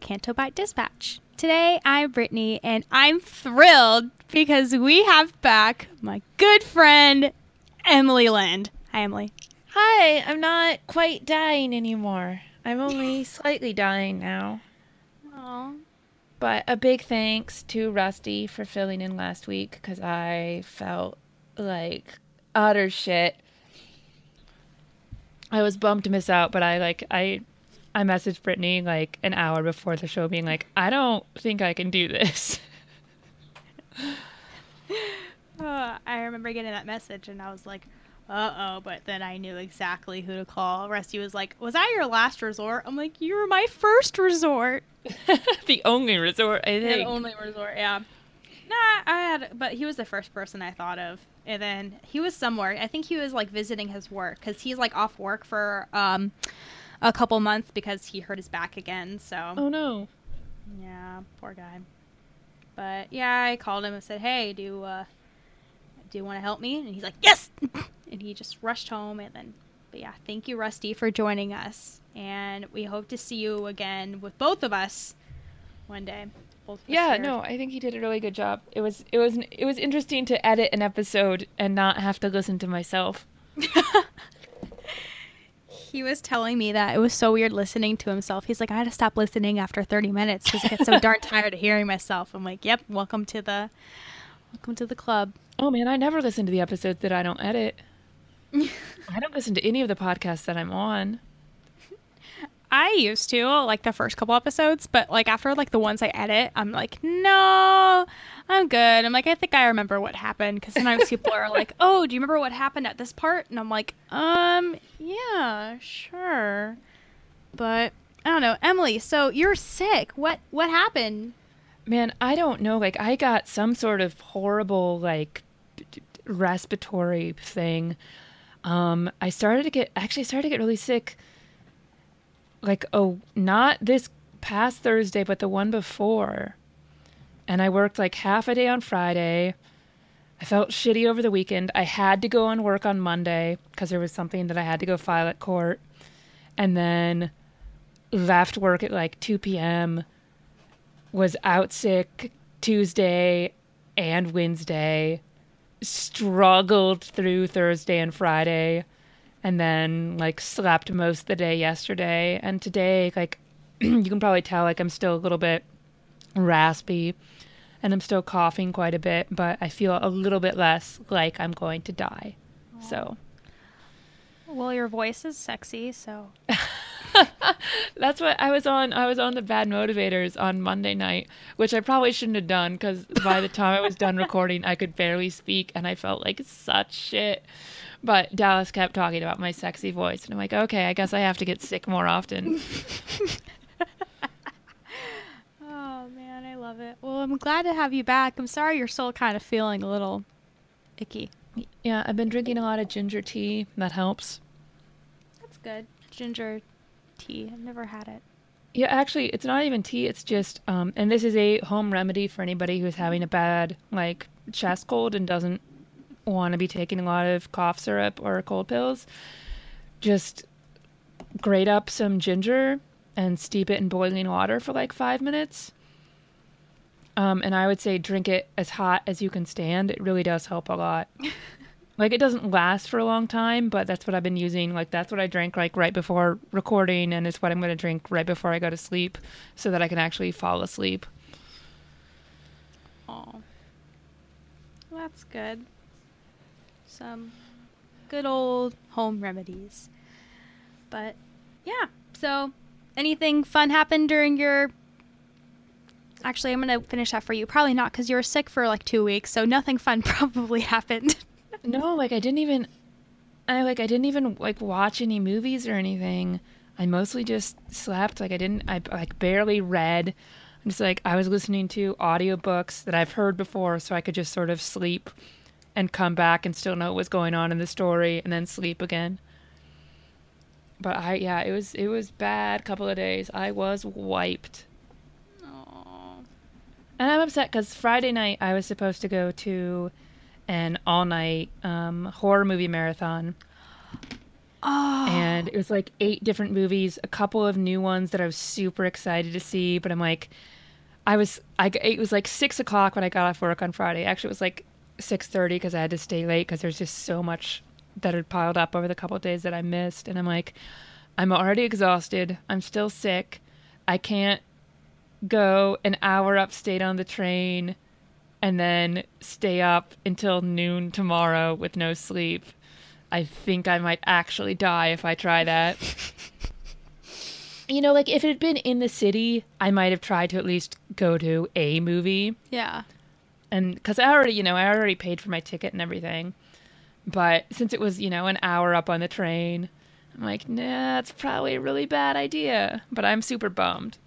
Canto Bight Dispatch. Today I'm Brittani and I'm thrilled because we have back my good friend Emily Lind. Hi Emily. Hi, I'm not quite dying anymore. I'm only slightly dying now. Aww. But a big thanks to Rusty for filling in last week because I felt like utter shit. I was bummed to miss out, but I like I I messaged Brittani like an hour before the show being like, I don't think I can do this. Uh, I remember getting that message and I was like, uh oh, but then I knew exactly who to call. Rusty was like, Was that your last resort? I'm like, You were my first resort. the only resort, I The only resort, yeah. Nah, I had, but he was the first person I thought of. And then he was somewhere. I think he was like visiting his work because he's like off work for um a couple months because he hurt his back again. So oh no. yeah, poor guy. But yeah, I called him and said, "Hey, do uh, do you want to help me?" And he's like, "Yes!" and he just rushed home. And then, but yeah, thank you, Rusty, for joining us. And we hope to see you again with both of us one day. Both Yeah, here. no, I think he did a really good job. It was it was it was interesting to edit an episode and not have to listen to myself. He was telling me that it was so weird listening to himself. He's like, I had to stop listening after 30 minutes because I get so darn tired of hearing myself. I'm like, Yep, welcome to the, welcome to the club. Oh man, I never listen to the episodes that I don't edit. I don't listen to any of the podcasts that I'm on. I used to like the first couple episodes, but like after like the ones I edit, I'm like, no, I'm good. I'm like, I think I remember what happened because sometimes people are like, oh, do you remember what happened at this part? And I'm like, um, yeah, sure, but I don't know, Emily. So you're sick. What what happened? Man, I don't know. Like I got some sort of horrible like respiratory thing. Um, I started to get actually started to get really sick. Like oh, not this past Thursday, but the one before. And I worked like half a day on Friday. I felt shitty over the weekend. I had to go and work on Monday because there was something that I had to go file at court. And then left work at like 2 p.m was out sick Tuesday and Wednesday, struggled through Thursday and Friday, and then like slept most of the day yesterday. And today, like, you can probably tell, like, I'm still a little bit raspy and I'm still coughing quite a bit, but I feel a little bit less like I'm going to die. So Well, your voice is sexy, so That's what I was on. I was on the Bad Motivators on Monday night, which I probably shouldn't have done because by the time I was done recording, I could barely speak and I felt like such shit. But Dallas kept talking about my sexy voice, and I'm like, okay, I guess I have to get sick more often. Oh man, I love it. Well, I'm glad to have you back. I'm sorry you're still kind of feeling a little icky. yeah, I've been drinking a lot of ginger tea. That helps. That's good. Ginger tea. I've never had it. Yeah, actually, it's not even tea. It's just, um, and this is a home remedy for anybody who's having a bad like chest cold and doesn't want to be taking a lot of cough syrup or cold pills. Just grate up some ginger and steep it in boiling water for like five minutes. Um, and I would say drink it as hot as you can stand. It really does help a lot. like it doesn't last for a long time, but that's what I've been using. Like that's what I drank like right before recording, and it's what I'm going to drink right before I go to sleep, so that I can actually fall asleep. Oh, that's good. Some good old home remedies. But yeah, so anything fun happened during your Actually, I'm going to finish that for you. Probably not cuz you were sick for like 2 weeks, so nothing fun probably happened. no, like I didn't even I like I didn't even like watch any movies or anything. I mostly just slept. Like I didn't I like barely read. I'm just like I was listening to audiobooks that I've heard before so I could just sort of sleep and come back and still know what was going on in the story and then sleep again. But I yeah, it was it was bad couple of days. I was wiped. Aww. And I'm upset cuz Friday night I was supposed to go to an all-night um, horror movie marathon. Oh. And it was like eight different movies, a couple of new ones that I was super excited to see. But I'm like, I was, I it was like six o'clock when I got off work on Friday. Actually, it was like six thirty because I had to stay late because there's just so much that had piled up over the couple of days that I missed. And I'm like, I'm already exhausted. I'm still sick. I can't go an hour upstate on the train and then stay up until noon tomorrow with no sleep. I think I might actually die if I try that. you know, like if it had been in the city, I might have tried to at least go to a movie. Yeah. And because I already, you know, I already paid for my ticket and everything. But since it was, you know, an hour up on the train, I'm like, nah, it's probably a really bad idea. But I'm super bummed.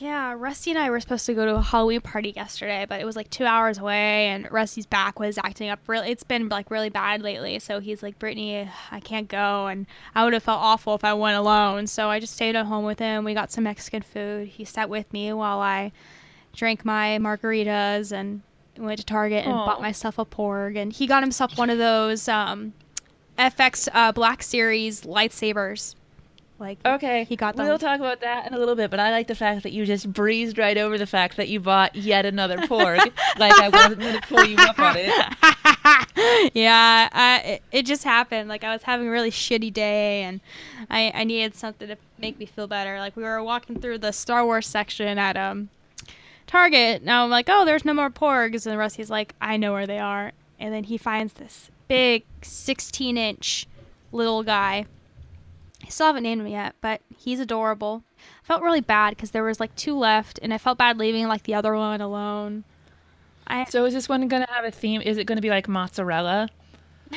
Yeah, Rusty and I were supposed to go to a Halloween party yesterday, but it was like two hours away, and Rusty's back was acting up. Really, it's been like really bad lately. So he's like, Brittani, I can't go, and I would have felt awful if I went alone. So I just stayed at home with him. We got some Mexican food. He sat with me while I drank my margaritas and went to Target and Aw. bought myself a porg. And he got himself one of those um, FX uh, Black Series lightsabers. Like Okay, he got them. We'll talk about that in a little bit, but I like the fact that you just breezed right over the fact that you bought yet another porg. like I wasn't going to pull you up on it. yeah, I, it, it just happened. Like I was having a really shitty day, and I, I needed something to make me feel better. Like we were walking through the Star Wars section at um Target. Now I'm like, oh, there's no more porgs, and Rusty's like, I know where they are. And then he finds this big 16 inch little guy. I still haven't named him yet, but he's adorable. I felt really bad because there was like two left, and I felt bad leaving like the other one alone. I So is this one going to have a theme? Is it going to be like mozzarella?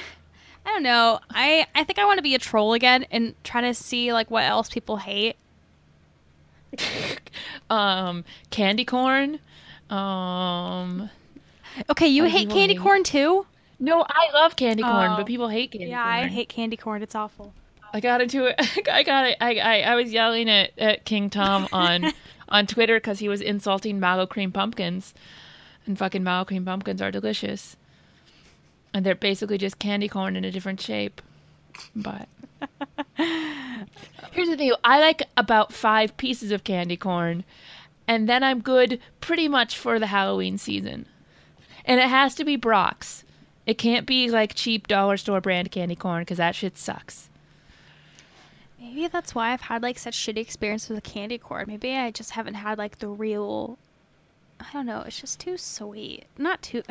I don't know. I I think I want to be a troll again and try to see like what else people hate. um, candy corn. Um, Okay, you hate candy hate? corn too? no, I love candy corn, Oh. but people hate candy corn. yeah, corn. I hate candy corn. It's awful. I got into it. I got it. I, I I was yelling at, at King Tom on on Twitter because he was insulting mallow cream pumpkins, and fucking mallow cream pumpkins are delicious, and they're basically just candy corn in a different shape. But here's the thing I like about five pieces of candy corn, and then I'm good pretty much for the Halloween season. And it has to be Brach's. It can't be like cheap dollar store brand candy corn because that shit sucks. Maybe that's why I've had like such shitty experience with candy corn. Maybe I just haven't had like the real. I don't know. It's just too sweet. Not too.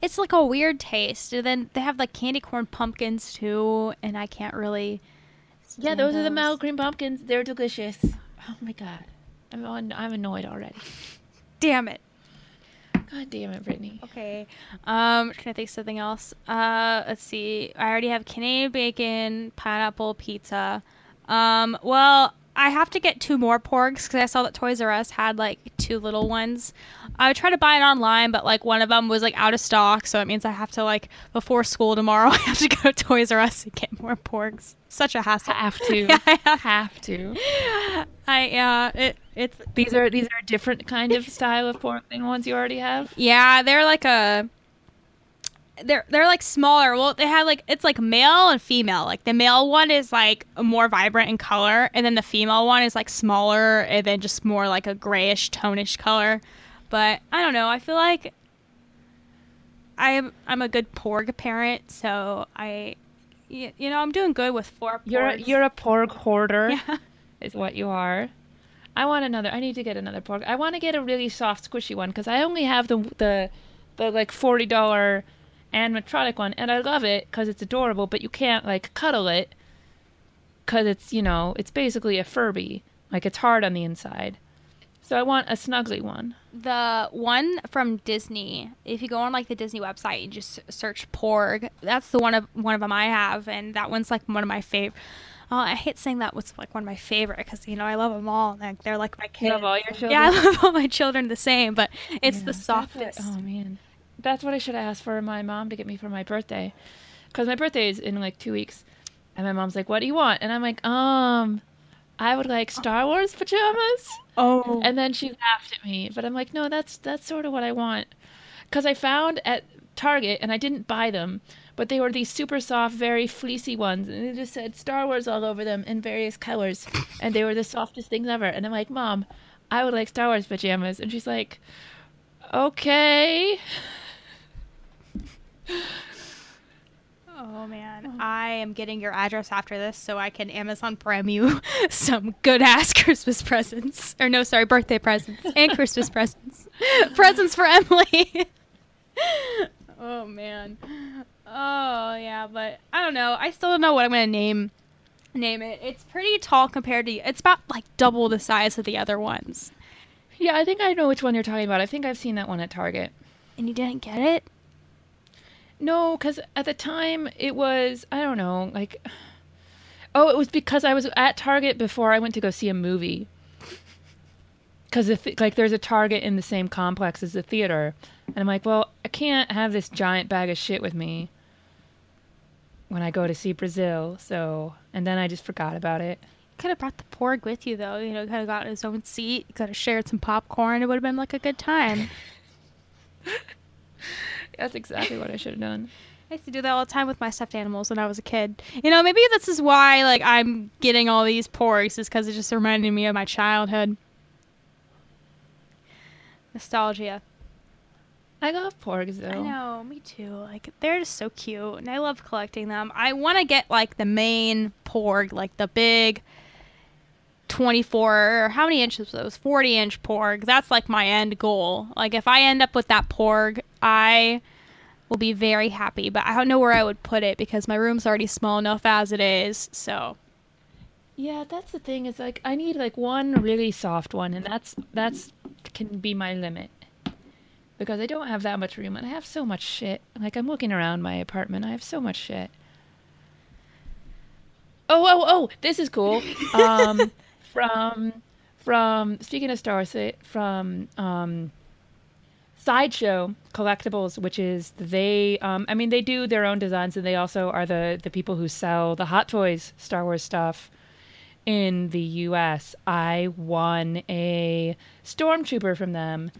It's like a weird taste. And then they have like candy corn pumpkins too, and I can't really. Yeah, stand those are the those. mallow cream pumpkins. They're delicious. Oh my god, I'm on, I'm annoyed already. Damn it. God damn it, Brittani. Okay. Um, can I think of something else? Uh, let's see. I already have Canadian bacon, pineapple pizza. Um, well, I have to get two more porgs because I saw that Toys R Us had like two little ones. I tried to buy it online, but like one of them was like out of stock, so it means I have to like before school tomorrow. I have to go to Toys R Us and get more porgs. Such a hassle. Have to, Yeah, I have- to. I yeah. It it's These are these are a different kind of style of porg than ones you already have. Yeah, they're like a. they're they're like smaller. Well, they have like it's like male and female. Like the male one is like more vibrant in color, and then the female one is like smaller and then just more like a grayish tonish color. But I don't know. I feel like I'm I'm a good porg parent, so I you you know I'm doing good with four. You're a, you're a porg hoarder, yeah. is what you are. I want another. I need to get another porg. I want to get a really soft, squishy one because I only have the the the like forty dollar animatronic one, and I love it because it's adorable. But you can't like cuddle it because it's you know it's basically a Furby. Like it's hard on the inside. So I want a snuggly one. the one from Disney. If you go on like the Disney website and just search Porg, that's the one of one of them I have, and that one's like one of my favorite. Oh, I hate saying that was like one of my favorite because you know I love them all. Like they're like my kids. love all your children? Yeah, I love all my children the same, but it's Yeah, the what- softest. oh man, that's what I should have asked for my mom to get me for my birthday, because my birthday is in like two weeks, and my mom's like, "What do you want?" And I'm like, "Um, I would like Star Wars pajamas." Oh, And then she laughed at me, but I'm like, "No, that's that's sort of what I want," because I found at Target and I didn't buy them, but they were these super soft, very fleecy ones, and they just said Star Wars all over them in various colors, and they were the softest things ever. And I'm like, "Mom, I would like Star Wars pajamas," and she's like, "Okay." Oh man, oh. I am getting your address after this so I can Amazon Prime you some good ass Christmas presents, or no, sorry, birthday presents and Christmas presents, presents for Emily. oh man. Oh yeah, but I don't know. I still don't know what I'm gonna name name it. It's pretty tall compared to it's about like double the size of the other ones. Yeah, I think I know which one you're talking about. I think I've seen that one at Target. And you didn't get it? No, because at the time it was, I don't know, like, oh, it was because I was at Target before I went to go see a movie. Because, like, there's a Target in the same complex as the theater. And I'm like, well, I can't have this giant bag of shit with me when I go to see Brazil. So, and then I just forgot about it. Could have brought the porg with you though. You know, could have got his own seat. Could have shared some popcorn. It would have been like a good time. That's exactly what I should have done. I used to do that all the time with my stuffed animals when I was a kid. You know, maybe this is why like I'm getting all these porgs is because it just reminded me of my childhood. Nostalgia. I love porgs, though. I know, me too. Like they're just so cute, and I love collecting them. I want to get like the main porg, like the big. 24 or how many inches were those 40 inch porg that's like my end goal like if i end up with that porg i will be very happy but i don't know where i would put it because my room's already small enough as it is so Yeah, that's the thing. Is like I need like one really soft one, and that's that's can be my limit because I don't have that much room, and I have so much shit. Like I'm looking around my apartment, I have so much shit. Oh, oh, oh! This is cool. Um, from from speaking of Star eh, from um, Sideshow Collectibles, which is they. Um, I mean, they do their own designs, and they also are the the people who sell the Hot Toys Star Wars stuff in the U.S. I won a stormtrooper from them,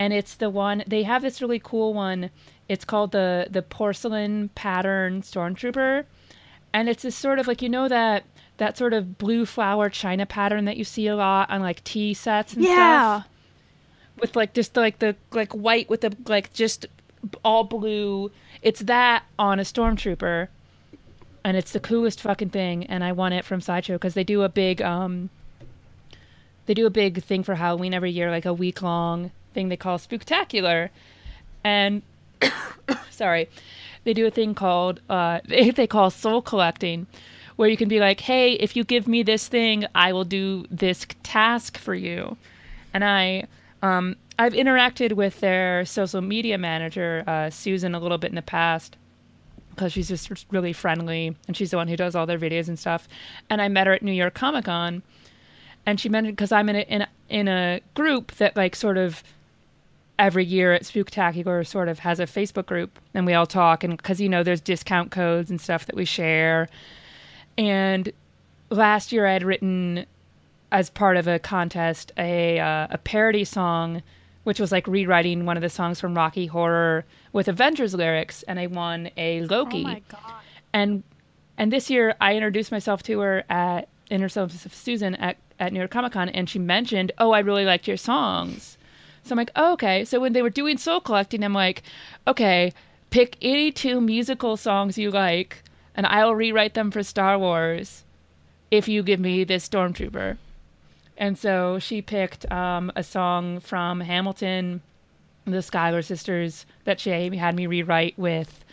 and it's the one they have this really cool one. It's called the the porcelain pattern stormtrooper, and it's this sort of like you know that that sort of blue flower china pattern that you see a lot on like tea sets and stuff with like just like the like white with the like just all blue. It's that on a stormtrooper, and it's the coolest fucking thing. And I won it from Sideshow because they do a big um. They do a big thing for Halloween every year, like a week long thing they call Spooktacular, and sorry, they do a thing called uh they, they call soul collecting, where you can be like, hey, if you give me this thing, I will do this task for you, and I um, I've interacted with their social media manager, uh, Susan, a little bit in the past because she's just really friendly and she's the one who does all their videos and stuff. And I met her at New York Comic Con, and she mentioned because I'm in a, in a in a group that like sort of every year at Spooktacular sort of has a Facebook group, and we all talk and because you know there's discount codes and stuff that we share. And last year I had written as part of a contest a uh, a parody song which was like rewriting one of the songs from Rocky Horror with Avengers lyrics, and I won a Loki. Oh my god. and and this year I introduced myself to her at Inner Selves of Susan at, at New York Comic Con, and she mentioned, "Oh, I really liked your songs." So I'm like, oh, "Okay." So when they were doing soul collecting, I'm like, "Okay, pick any two musical songs you like, and I'll rewrite them for Star Wars if you give me this stormtrooper." And so she picked um, a song from Hamilton, the Schuyler sisters, that she had me rewrite with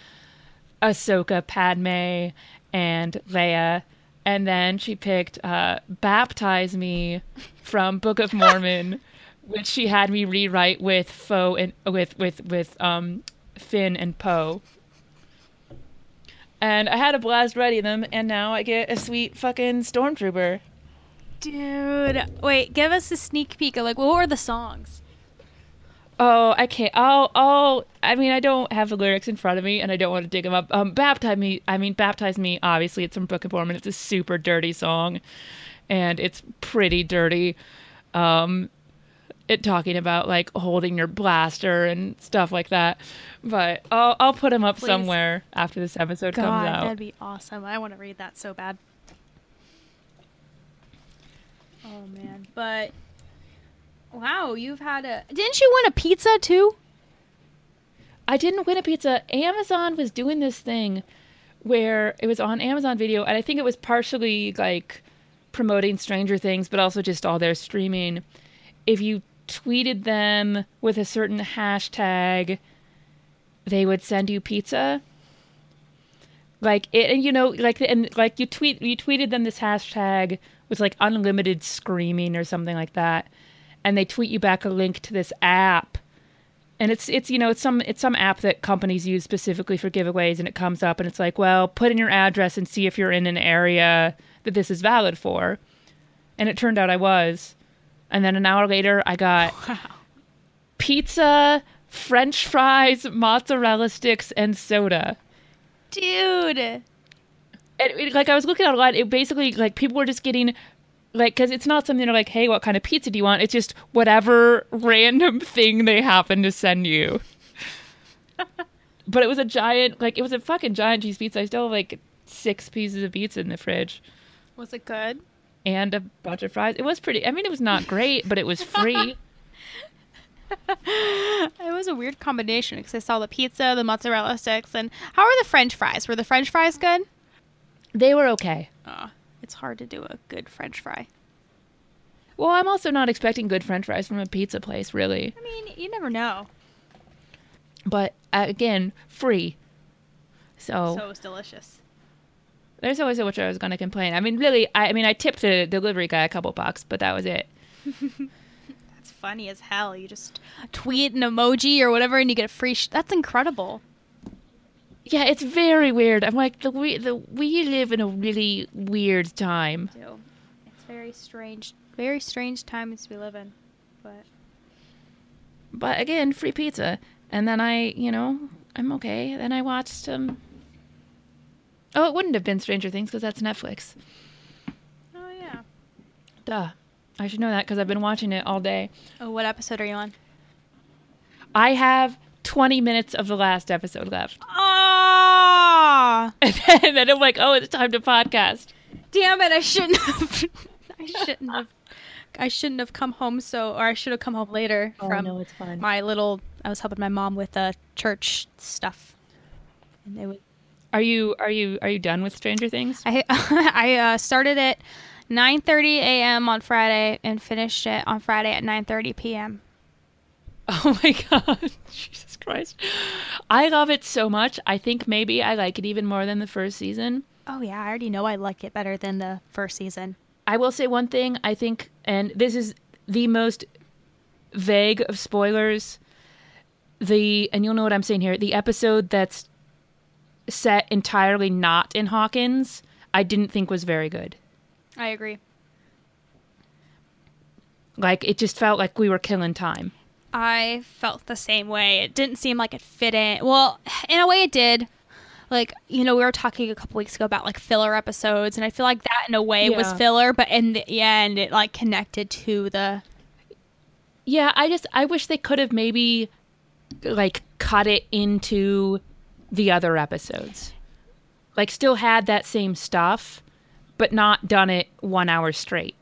Ahsoka, Padme, and Leia. And then she picked uh, Baptize Me from Book of Mormon, which she had me rewrite with Foe and with with with um, Finn and Poe. And I had a blast writing them, and now I get a sweet fucking stormtrooper. Dude, wait, give us a sneak peek of like what were the songs? Oh, I can't. I'll. I'll. I mean, I don't have the lyrics in front of me, and I don't want to dig them up. Um, baptize me. I mean, baptize me. Obviously, it's from Book of Mormon. It's a super dirty song, and it's pretty dirty. Um, it talking about like holding your blaster and stuff like that. But I'll I'll put them up Please. somewhere after this episode God, comes out. that'd be awesome. I want to read that so bad. Oh man, but wow, you've had a Didn't you win a pizza too? I didn't win a pizza. Amazon was doing this thing where it was on Amazon Video, and I think it was partially like promoting Stranger Things, but also just all their streaming. If you tweeted them with a certain hashtag, they would send you pizza. Like it, and you know, like and like you tweet, you tweeted them this hashtag with like unlimited screaming or something like that, and they tweet you back a link to this app. And it's it's you know it's some it's some app that companies use specifically for giveaways and it comes up and it's like well put in your address and see if you're in an area that this is valid for. And it turned out i was. And then an hour later i got pizza french fries mozzarella sticks and soda. Dude. And it, like i was looking at a lot it basically like people were just getting like because it's not something they're like hey what kind of pizza do you want it's just whatever random thing they happen to send you but it was a giant like it was a fucking giant cheese pizza i still have like six pieces of pizza in the fridge Was it good? and a bunch of fries it was pretty i mean it was not great but it was free It was a weird combination because I saw the pizza, the mozzarella sticks, and how are the French fries? Were the French fries good? They were okay Oh, it's hard to do a good French fry. well i'm also not expecting good french fries from a pizza place really I mean, you never know. but uh, again free so So it was delicious. There's always a which I was going to complain. I mean, really, I, I mean, I tipped the delivery guy a couple bucks, but that was it. That's funny as hell. You just tweet an emoji or whatever, and you get a free. Sh- That's incredible. Yeah, it's very weird. I'm like, the we the we live in a really weird time. too. It's very strange, very strange times we live in. But But again, free pizza, and then I, you know, I'm okay. Then I watched um. Oh, it wouldn't have been Stranger Things because that's Netflix. oh yeah. Duh. I should know that because I've been watching it all day. Oh, what episode are you on? I have 20 minutes of the last episode left. Ah, and then I'm like, oh, it's time to podcast. damn it! I shouldn't have. I shouldn't have. I shouldn't have come home so, or I should have come home later from Oh, it's fine. my little. I was helping my mom with uh, church stuff, and it was. Are you are you are you done with Stranger Things? I I uh, started at 9:30 a.m. on Friday and finished it on Friday at 9:30 p.m. Oh my god, Jesus Christ! I love it so much. I think maybe I like it even more than the first season. Oh yeah, I already know I like it better than the first season. I will say one thing. I think, and this is the most vague of spoilers. The and you'll know what I'm saying here. The episode that's set entirely not in Hawkins, I didn't think was very good. I agree. Like it just felt like we were killing time. I felt the same way. It didn't seem like it fit in. Well, in a way, it did. Like you know, we were talking a couple weeks ago about like filler episodes, and I feel like that in a way was filler, but in the end, it like connected to the. Yeah, I just I wish they could have maybe like cut it into the other episodes. Like still had that same stuff, but not done it 1 hour straight.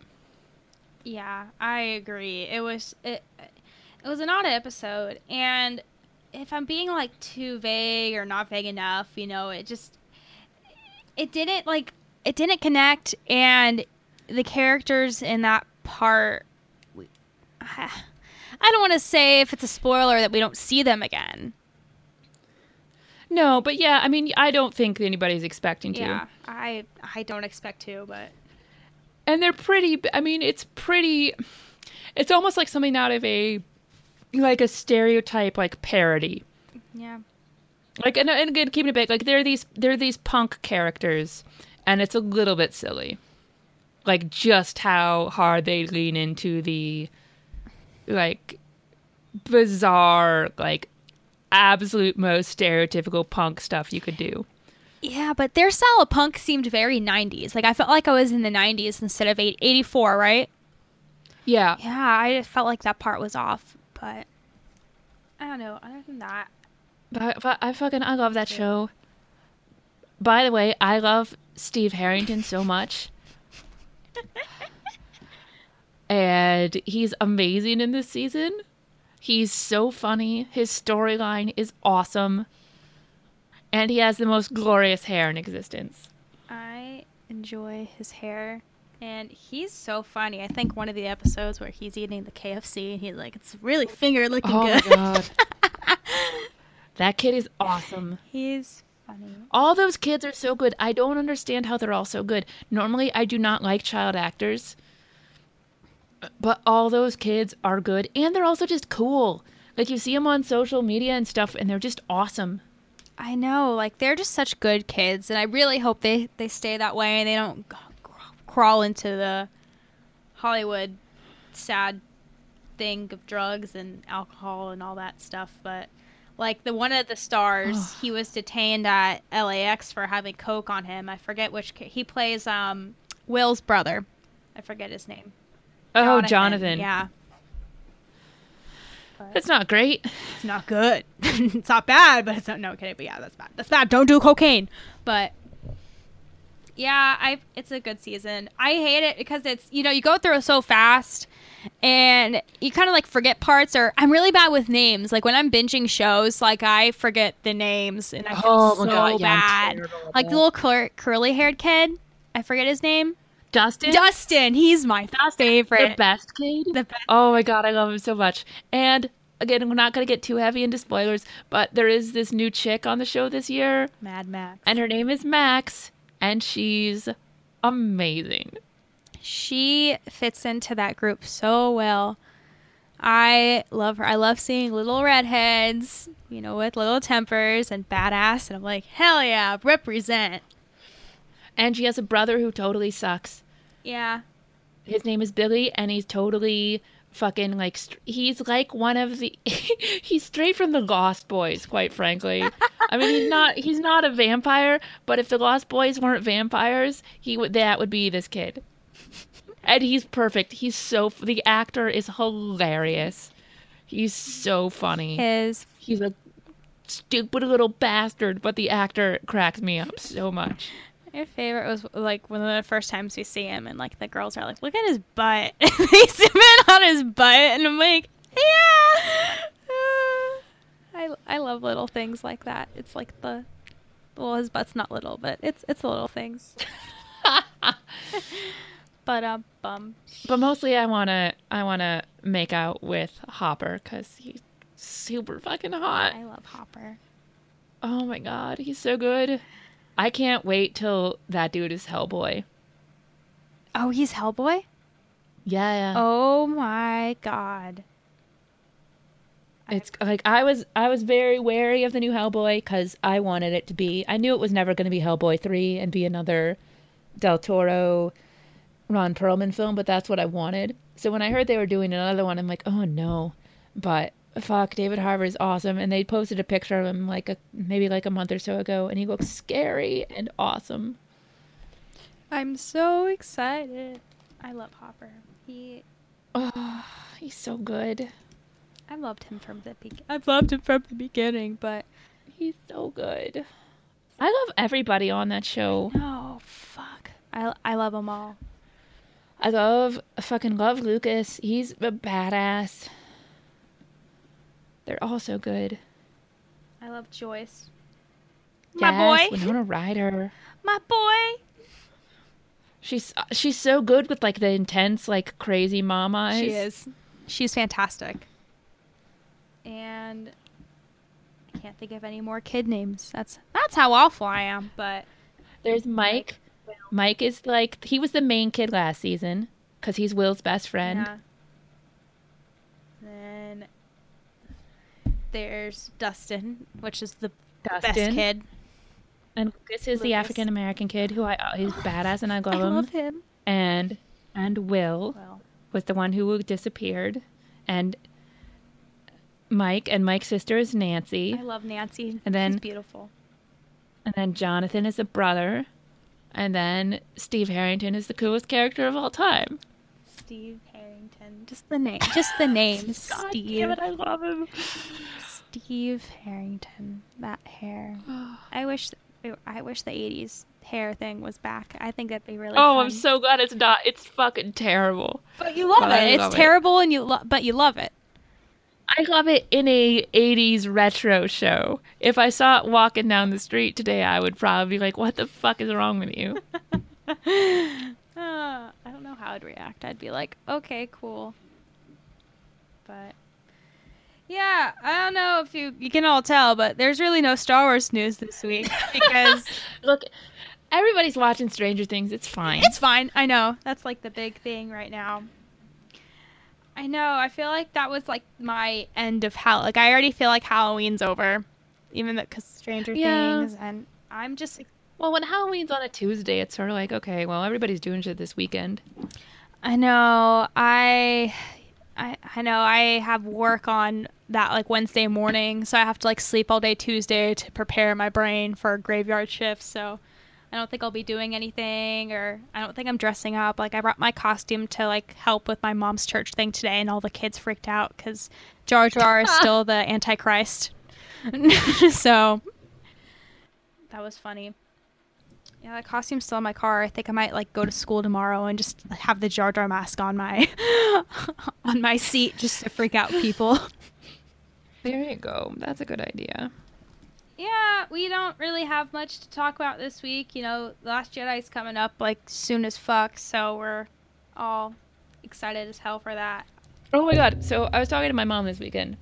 Yeah, I agree. It was it it was an odd episode and if I'm being like too vague or not vague enough, you know, it just it didn't like it didn't connect and the characters in that part we, I don't want to say if it's a spoiler that we don't see them again. No, but yeah, I mean, I don't think anybody's expecting to. Yeah, I I don't expect to, but and they're pretty i mean it's pretty it's almost like something out of a like a stereotype like parody yeah. like and, and again keeping it big like they're these they're these punk characters and it's a little bit silly like just how hard they lean into the like bizarre like absolute most stereotypical punk stuff you could do Yeah, but their style of punk seemed very 90s. Like I felt like I was in the 90s instead of 84, right? yeah Yeah, I just felt like that part was off, but I don't know. Other than that, But, but I fucking I love that show. By the way, I love Steve Harrington so much. and he's amazing in this season. He's so funny. His storyline is awesome. And he has the most glorious hair in existence. I enjoy his hair. And he's so funny. I think one of the episodes where he's eating the KFC and he's like, it's really finger looking Oh good. god. that kid is awesome. he's funny. All those kids are so good. I don't understand how they're all so good. Normally, I do not like child actors, but all those kids are good, and they're also just cool. Like you see them on social media and stuff, and they're just awesome. I know, like they're just such good kids, and I really hope they they stay that way and they don't crawl into the Hollywood sad thing of drugs and alcohol and all that stuff. But like the one of the stars, he was detained at LAX for having coke on him. I forget which he plays. Um, Will's brother. I forget his name. Oh, Jonathan. Yeah, That's not great. it's not good. it's not bad, but it's not. No kidding. But yeah, that's bad. That's bad. Don't do cocaine. But yeah, I. It's a good season. I hate it because it's you know you go through it so fast, and you kind of like forget parts. Or I'm really bad with names. Like when I'm binging shows, like I forget the names, and I feel Oh so God, bad. Like the little cur- curly haired kid. I forget his name. Dustin, Dustin. He's my favorite. the best kid. The best. Oh my god, I love him so much. And again, we're not going to get too heavy into spoilers, but there is this new chick on the show this year, Mad Max. and her name is Max, and she's amazing. she fits into that group so well. I love her. I love seeing little redheads, you know, with little tempers and badass. And I'm like, hell yeah, represent. And she has a brother who totally sucks. Yeah. His name is Billy, and he's totally fucking like st- he's like one of the he's straight from the Lost Boys, quite frankly. I mean, he's not he's not a vampire, but if the Lost Boys weren't vampires, he would that would be this kid. And he's perfect. He's so the actor is hilarious. He's so funny. His He's a stupid little bastard, but the actor cracks me up so much. My favorite was like one of the first times we see him, and like the girls are like, look at his butt. they zoom in on his butt, and I'm like, yeah. I, I love little things like that. It's like the well, his butt's not little, but it's it's the little things. but um, bum. But mostly, I wanna I wanna make out with Hopper because he's super fucking hot. I love Hopper. Oh my god, he's so good. I can't wait till that dude is Hellboy. Oh, he's Hellboy. Yeah, yeah. Oh my god. It's like I was I was very wary of the new Hellboy because I wanted it to be. I knew it was never going to be Hellboy three and be another Del Toro, Ron Perlman film, but that's what I wanted. So when I heard they were doing another one, I'm like, oh no. But fuck, David Harbour is awesome, and they posted a picture of him like a maybe like a month or so ago, and he looks scary and awesome. I'm so excited. I love Hopper. He Oh, he's so good. I've loved him from the beginning. I've loved him from the beginning, but He's so good. I love everybody on that show. no, fuck. I I love them all. I love, I fucking love Lucas. He's a badass. They're all so good. I love Joyce. My Yes, boy. Winona Ryder. My boy. She's uh, she's so good with like the intense, like crazy mom eyes. She is. She's fantastic. And I can't think of any more kid names. That's that's how awful I am. But There's Mike. Mike is like he was the main kid last season because he's Will's best friend. yeah. Then there's Dustin, which is the best kid. And Lucas is the African American kid who I uh, he's badass and I love I him. love him. And and Will Well, was the one who disappeared, and Mike and Mike's sister is Nancy, I love Nancy. And then- She's beautiful. and then Jonathan is a brother, and then Steve Harrington is the coolest character of all time. Steve Harrington. Just the name. Just the name. God Steve. damn it, I love him. Steve Harrington. That hair. I wish. I wish the '80s hair thing was back. I think that'd be really. Oh, I'm so glad it's not. It's fucking terrible. But you love But I it. It's love it. terrible, and you lo- but you love it. I love it in a 80s retro show. If I saw it walking down the street today, I would probably be like, "What the fuck is wrong with you?" Uh, I don't know how I'd react. I'd be like, okay, cool. But yeah, I don't know if you you can all tell, but there's really no Star Wars news this week because Look, everybody's watching Stranger Things. It's fine. it's fine. I know that's like the big thing right now. I know. I feel like that was like my end of hell. Like I already feel like Halloween's over, even though because Stranger Yeah. Things, and I'm just Well, when Halloween's on a Tuesday, it's sort of like, okay, well, everybody's doing shit this weekend. I know. I, I, I know. I have work on that like Wednesday morning, so I have to like sleep all day Tuesday to prepare my brain for graveyard shifts. So I don't think I'll be doing anything, or I don't think I'm dressing up. Like I brought my costume to like help with my mom's church thing today, and all the kids freaked out because Jar Jar is still the Antichrist. so that was funny. Yeah, the costume's still in my car. I think I might like go to school tomorrow and just have the Jar Jar mask on my on my seat just to freak out people. There you go. That's a good idea. Yeah, we don't really have much to talk about this week. You know, The Last Jedi's coming up like soon as fuck, so we're all excited as hell for that. Oh my god. So I was talking to my mom this weekend.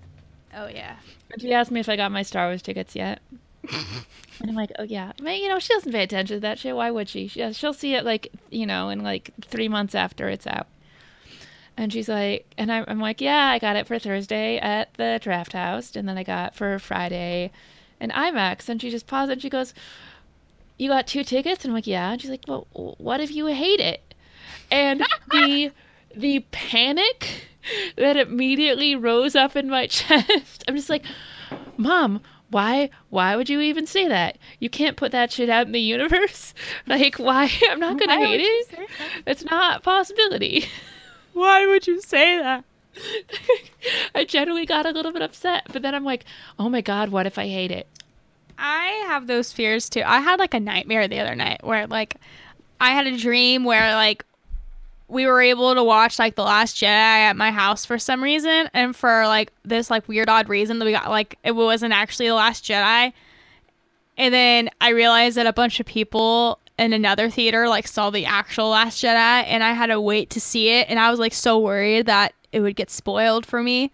Oh yeah. And she asked me if I got my Star Wars tickets yet. and I'm like, oh yeah. But, you know, she doesn't pay attention to that shit. Why would she? she? Uh, she'll see it like, you know, in like three months after it's out. And she's like, and I'm, I'm like, yeah, I got it for Thursday at the Draft House, and then I got for Friday in IMAX. And she just paused and she goes, you got two tickets? And I'm like, yeah. And she's like, well, what if you hate it? And the the panic that immediately rose up in my chest. I'm just like, Mom, why why would you even say that? You can't put that shit out in the universe. Like why I'm not gonna Why hate it. It's not a possibility. Why would you say that? I generally got a little bit upset, but then I'm like, oh my god, what if I hate it? I have those fears too. I had like a nightmare the other night where like I had a dream where like we were able to watch like The Last Jedi at my house for some reason and for like this like weird odd reason that we got like it wasn't actually The Last Jedi. And then I realized that a bunch of people in another theater like saw the actual Last Jedi and I had to wait to see it and I was like so worried that it would get spoiled for me.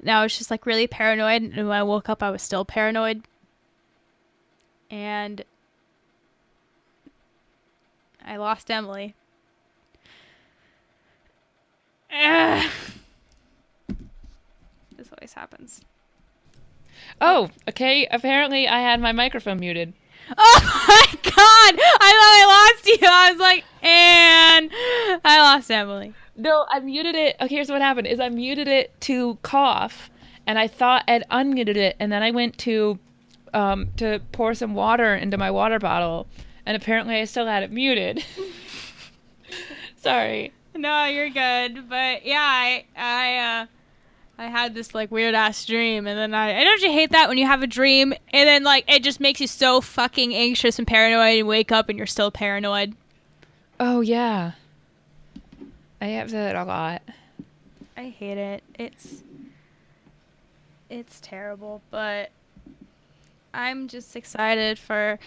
And I was just like really paranoid and when I woke up I was still paranoid. And I lost Emily. Ugh. This always happens. Oh, okay. Apparently I had my microphone muted. Oh my god! I thought I lost you. I was like, and I lost Emily. No, I muted it. Okay, here's what happened: is I muted it to cough, and I thought I'd unmuted it, and then I went to um, to pour some water into my water bottle, and apparently I still had it muted. Sorry. No, you're good. But yeah, I I uh I had this like weird ass dream and then I I don't you hate that when you have a dream and then like it just makes you so fucking anxious and paranoid and wake up and you're still paranoid. Oh yeah. I have that a lot. I hate it. It's it's terrible, but I'm just excited for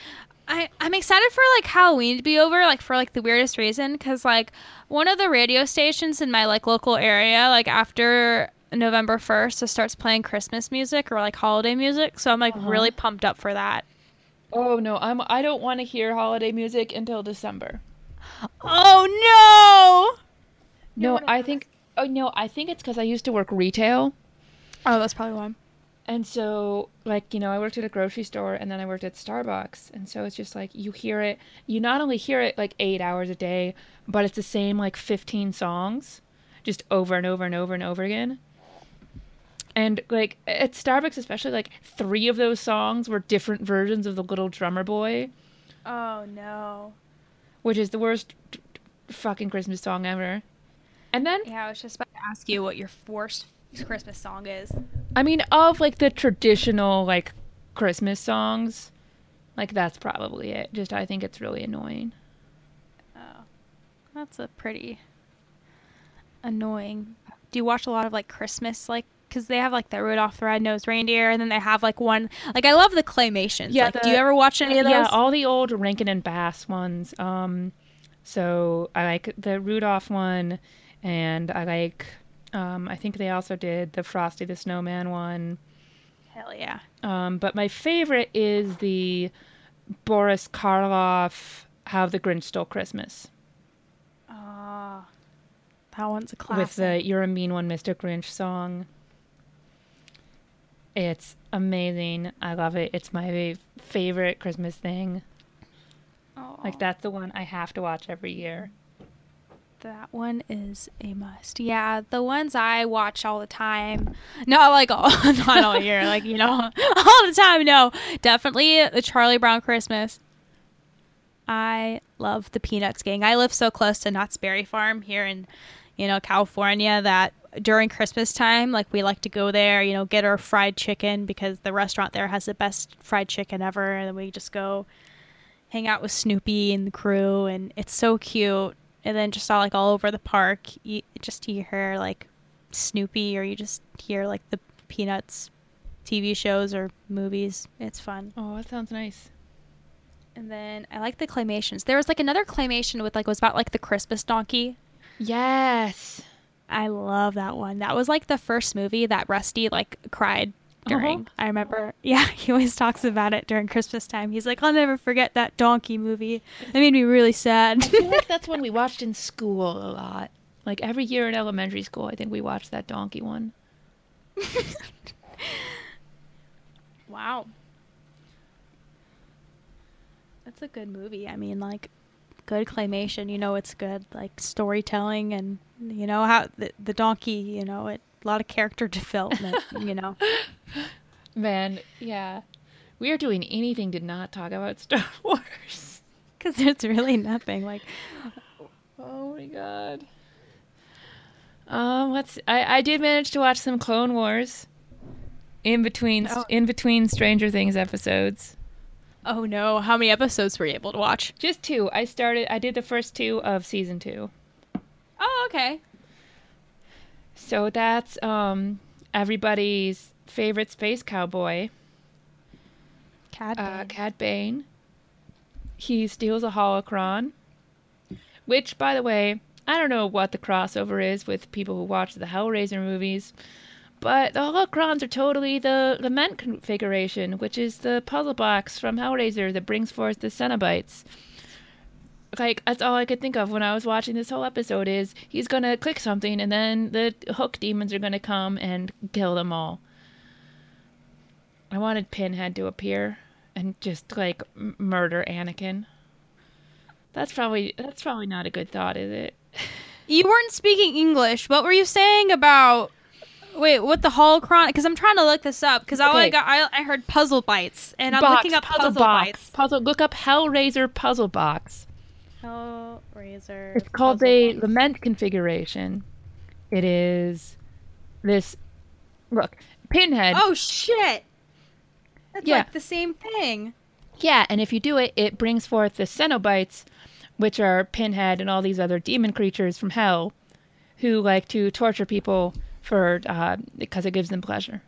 I I'm excited for like Halloween to be over like for like the weirdest reason cuz like one of the radio stations in my like local area like after November 1st it starts playing Christmas music or like holiday music, so I'm like Uh-huh. really pumped up for that. Oh no, I'm I don't want to hear holiday music until December. Oh No, No, I think oh no, I think it's cuz I used to work retail. Oh, that's probably one. And so, like, you know, I worked at a grocery store and then I worked at Starbucks. And so it's just like you hear it, you not only hear it like eight hours a day, but it's the same like 15 songs just over and over and over and over again. And like at Starbucks, especially, like three of those songs were different versions of the little drummer boy, Oh no. which is the worst fucking Christmas song ever. And then, Yeah, I was just about to ask you what your worst Christmas song is. I mean, of like the traditional like Christmas songs, like that's probably it. Just I think it's really annoying. Oh, that's a pretty annoying. Do you watch a lot of like Christmas, like, because they have like the Rudolph the Red-Nosed Reindeer, and then they have like one, like I love the claymations. Yeah, like, do you ever watch any of those? Yeah, all the old Rankin and Bass ones. Um, so I like the Rudolph one, and I like. Um, I think they also did the Frosty the Snowman one. Hell yeah. Um, but my favorite is the Boris Karloff "How the Grinch Stole Christmas" Oh, that one's a classic. with the "You're a Mean One, Mr. Grinch" song. It's amazing. I love it. It's my favorite Christmas thing. oh, Like that's the one I have to watch every year. That one is a must. Yeah, the ones I watch all the time. No, like all, not all year. Like you know, all the time. No, definitely the Charlie Brown Christmas. I love the Peanuts gang. I live so close to Knott's Berry Farm here in, you know, California that during Christmas time, like we like to go there, you know, get our fried chicken because the restaurant there has the best fried chicken ever, and we just go hang out with Snoopy and the crew, and it's so cute. And then just saw like all over the park, you just you hear like Snoopy, or you just hear like the Peanuts TV shows or movies. It's fun. Oh, that sounds nice. And then I like the claymations. There was like another claymation with like was about like the Christmas donkey. Yes. I love that one. That was like the first movie that Rusty like cried Uh-huh. during. I remember. Yeah, he always talks about it during Christmas time. He's like, I'll never forget that donkey movie. It made me really sad. I feel like that's one we watched in school a lot. Like every year in elementary school, I think we watched that donkey one. wow. That's a good movie. I mean, like good claymation, you know it's good. Like storytelling and you know how the, the donkey, you know, it a lot of character development, you know. Man, yeah. We are doing anything to not talk about Star Wars. Cuz it's really nothing like Oh my god. Um, let's. I I did manage to watch some Clone Wars. In between, Oh. in between Stranger Things episodes. Oh no, how many episodes were you able to watch? Just two. I started. I did the first two of season two. Oh, okay. So that's um everybody's favorite space cowboy, Cad uh, Cad Bane. He steals a holocron, which, by the way, I don't know what the crossover is with people who watch the Hellraiser movies, but the holocrons are totally the lament configuration, which is the puzzle box from Hellraiser that brings forth the Cenobites. Like that's all I could think of when I was watching this whole episode is he's gonna click something and then the hook demons are gonna come and kill them all. I wanted Pinhead to appear and just like m- murder Anakin. That's probably that's probably not a good thought, is it? You weren't speaking English. What were you saying about? Wait, what the holocron? Because I'm trying to look this up. Because all I Okay. got, I, I heard puzzle bites, and I'm Box, looking up puzzle, box. bites. Puzzle. Look up Hellraiser puzzle box. Hellraiser. It's called a lament configuration. It is this. Look, Pinhead. Oh shit! That's Yeah. like the same thing. Yeah, and if you do it, it brings forth the Cenobites, which are Pinhead and all these other demon creatures from hell, who like to torture people for uh, because it gives them pleasure.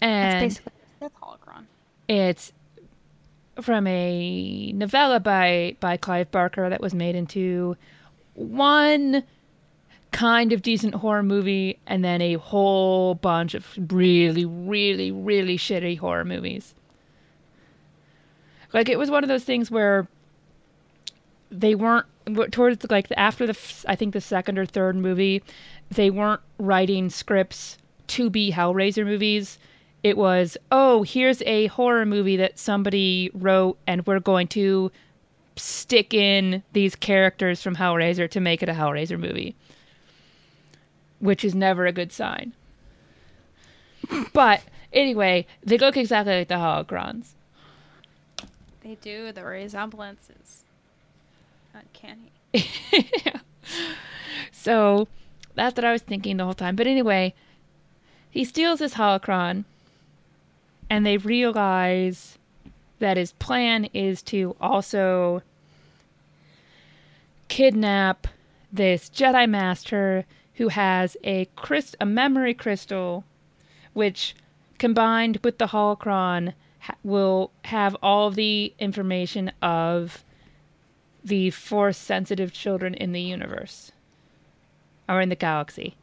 That's And basically the Sith holocron. it's from a novella by by Clive Barker that was made into one kind of decent horror movie and then a whole bunch of really really really shitty horror movies. Like it was one of those things where they weren't towards like after the I think the second or third movie, they weren't writing scripts to be Hellraiser movies. It was, oh, here's a horror movie that somebody wrote, and we're going to stick in these characters from Hellraiser to make it a Hellraiser movie, which is never a good sign. But anyway, they look exactly like the holocrons. They do. The resemblance is uncanny. So that's what I was thinking the whole time. But anyway, he steals his holocron, and they realize that his plan is to also kidnap this Jedi Master who has a a memory crystal, which combined with the holocron ha- will have all the information of the force sensitive children in the universe or in the galaxy,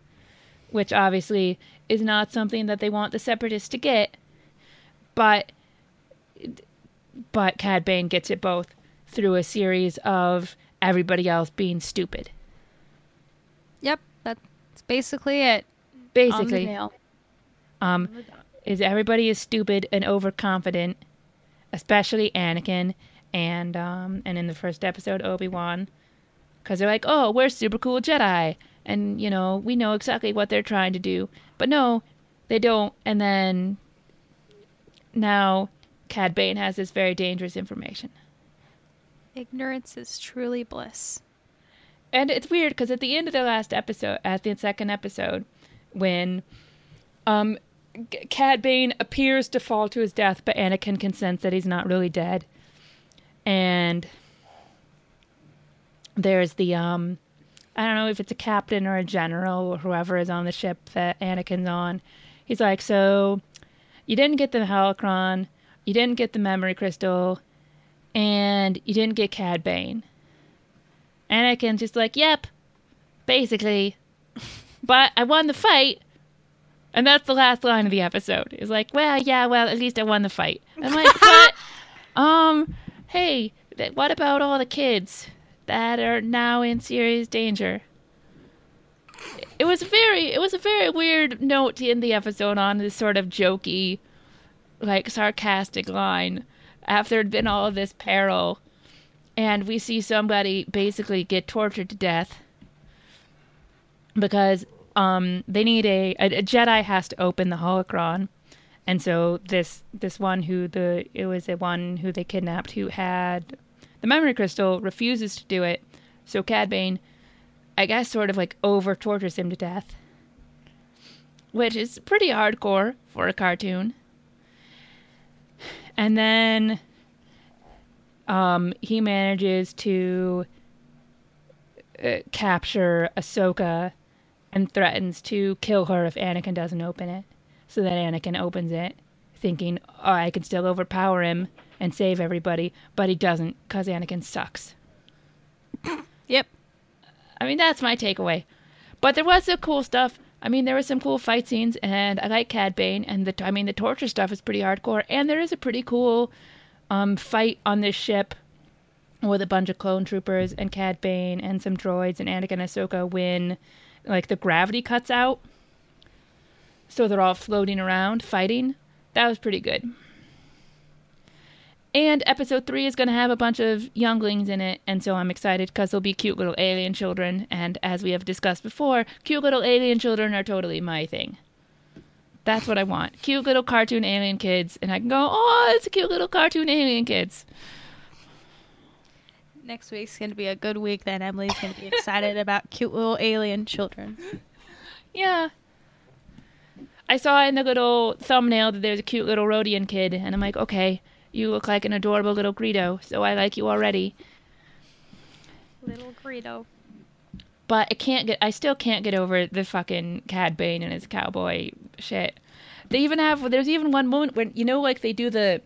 which obviously is not something that they want the separatists to get, but but Cad Bane gets it both through a series of everybody else being stupid. Yep, that's basically it. Basically, um, On the dot. is everybody is stupid and overconfident, especially Anakin and um and in the first episode Obi Wan, because they're like, oh, we're super cool Jedi, and you know we know exactly what they're trying to do, but no, they don't. And then now Cad Bane has this very dangerous information. Ignorance is truly bliss. And it's weird because at the end of the last episode, at the second episode, when um, Cad Bane appears to fall to his death, but Anakin consents that he's not really dead, and there's the um, I don't know if it's a captain or a general or whoever is on the ship that Anakin's on. He's like, so you didn't get the holocron, you didn't get the memory crystal, and you didn't get Cad Bane. Anakin's just like, yep, basically. but I won the fight. And that's the last line of the episode. Is like, well, yeah, well, at least I won the fight. I'm like, but, um, hey, th- what about all the kids that are now in serious danger? It was very, it was a very weird note to end the episode on this sort of jokey, like sarcastic line. After there'd been all of this peril and we see somebody basically get tortured to death because um they need a, a a Jedi has to open the holocron, and so this this one who the it was the one who they kidnapped who had the memory crystal refuses to do it, so Cad Bane, I guess, sort of like over tortures him to death, which is pretty hardcore for a cartoon. And then um, he manages to uh, capture Ahsoka and threatens to kill her if Anakin doesn't open it. So then Anakin opens it, thinking, oh, I can still overpower him and save everybody, but he doesn't because Anakin sucks. Yep. I mean, that's my takeaway. But there was some cool stuff. I mean, there was some cool fight scenes, and I like Cad Bane, and the I mean, the torture stuff is pretty hardcore, and there is a pretty cool um, fight on this ship with a bunch of clone troopers and Cad Bane and some droids and Anakin and Ahsoka when like the gravity cuts out, so they're all floating around fighting. That was pretty good. And episode three is going to have a bunch of younglings in it, and so I'm excited because they'll be cute little alien children. And as we have discussed before, cute little alien children are totally my thing. That's what I want. Cute little cartoon alien kids, and I can go, oh, it's a cute little cartoon alien kids. Next week's gonna be a good week. Then Emily's gonna be excited about cute little alien children. Yeah. I saw in the little thumbnail that there's a cute little Rodian kid, and I'm like, okay, you look like an adorable little Greedo, so I like you already. Little Greedo. But I can't get, I still can't get over the fucking Cad Bane and his cowboy shit. They even have, there's even one moment when, you know, like they do the,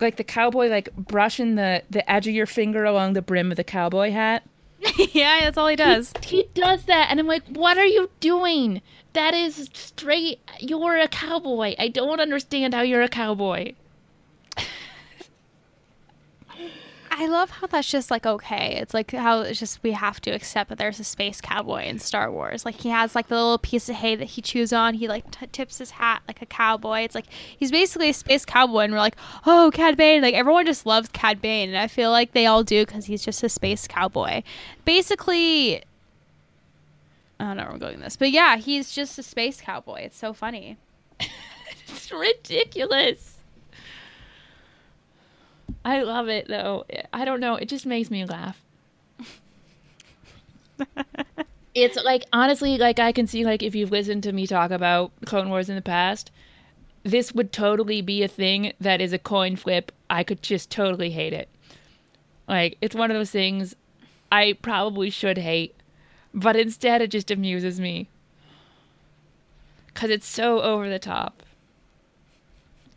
like the cowboy, like brushing the, the edge of your finger along the brim of the cowboy hat. yeah, that's all he does. He, he does that, and I'm like, what are you doing? That is straight, you're a cowboy. I don't understand how you're a cowboy. I love how that's just like okay. It's like how it's just we have to accept that there's a space cowboy in Star Wars. Like he has like the little piece of hay that he chews on. He like t- tips his hat like a cowboy. It's like he's basically a space cowboy, and we're like, oh, Cad Bane. Like everyone just loves Cad Bane, and I feel like they all do because he's just a space cowboy. Basically, I don't know where I'm going with this, but yeah, he's just a space cowboy. It's so funny. It's ridiculous. I love it though. I don't know. It just makes me laugh. it's like honestly, like I can see like if you've listened to me talk about Clone Wars in the past, this would totally be a thing that is a coin flip. I could just totally hate it. Like it's one of those things I probably should hate, but instead it just amuses me. Cuz it's so over the top.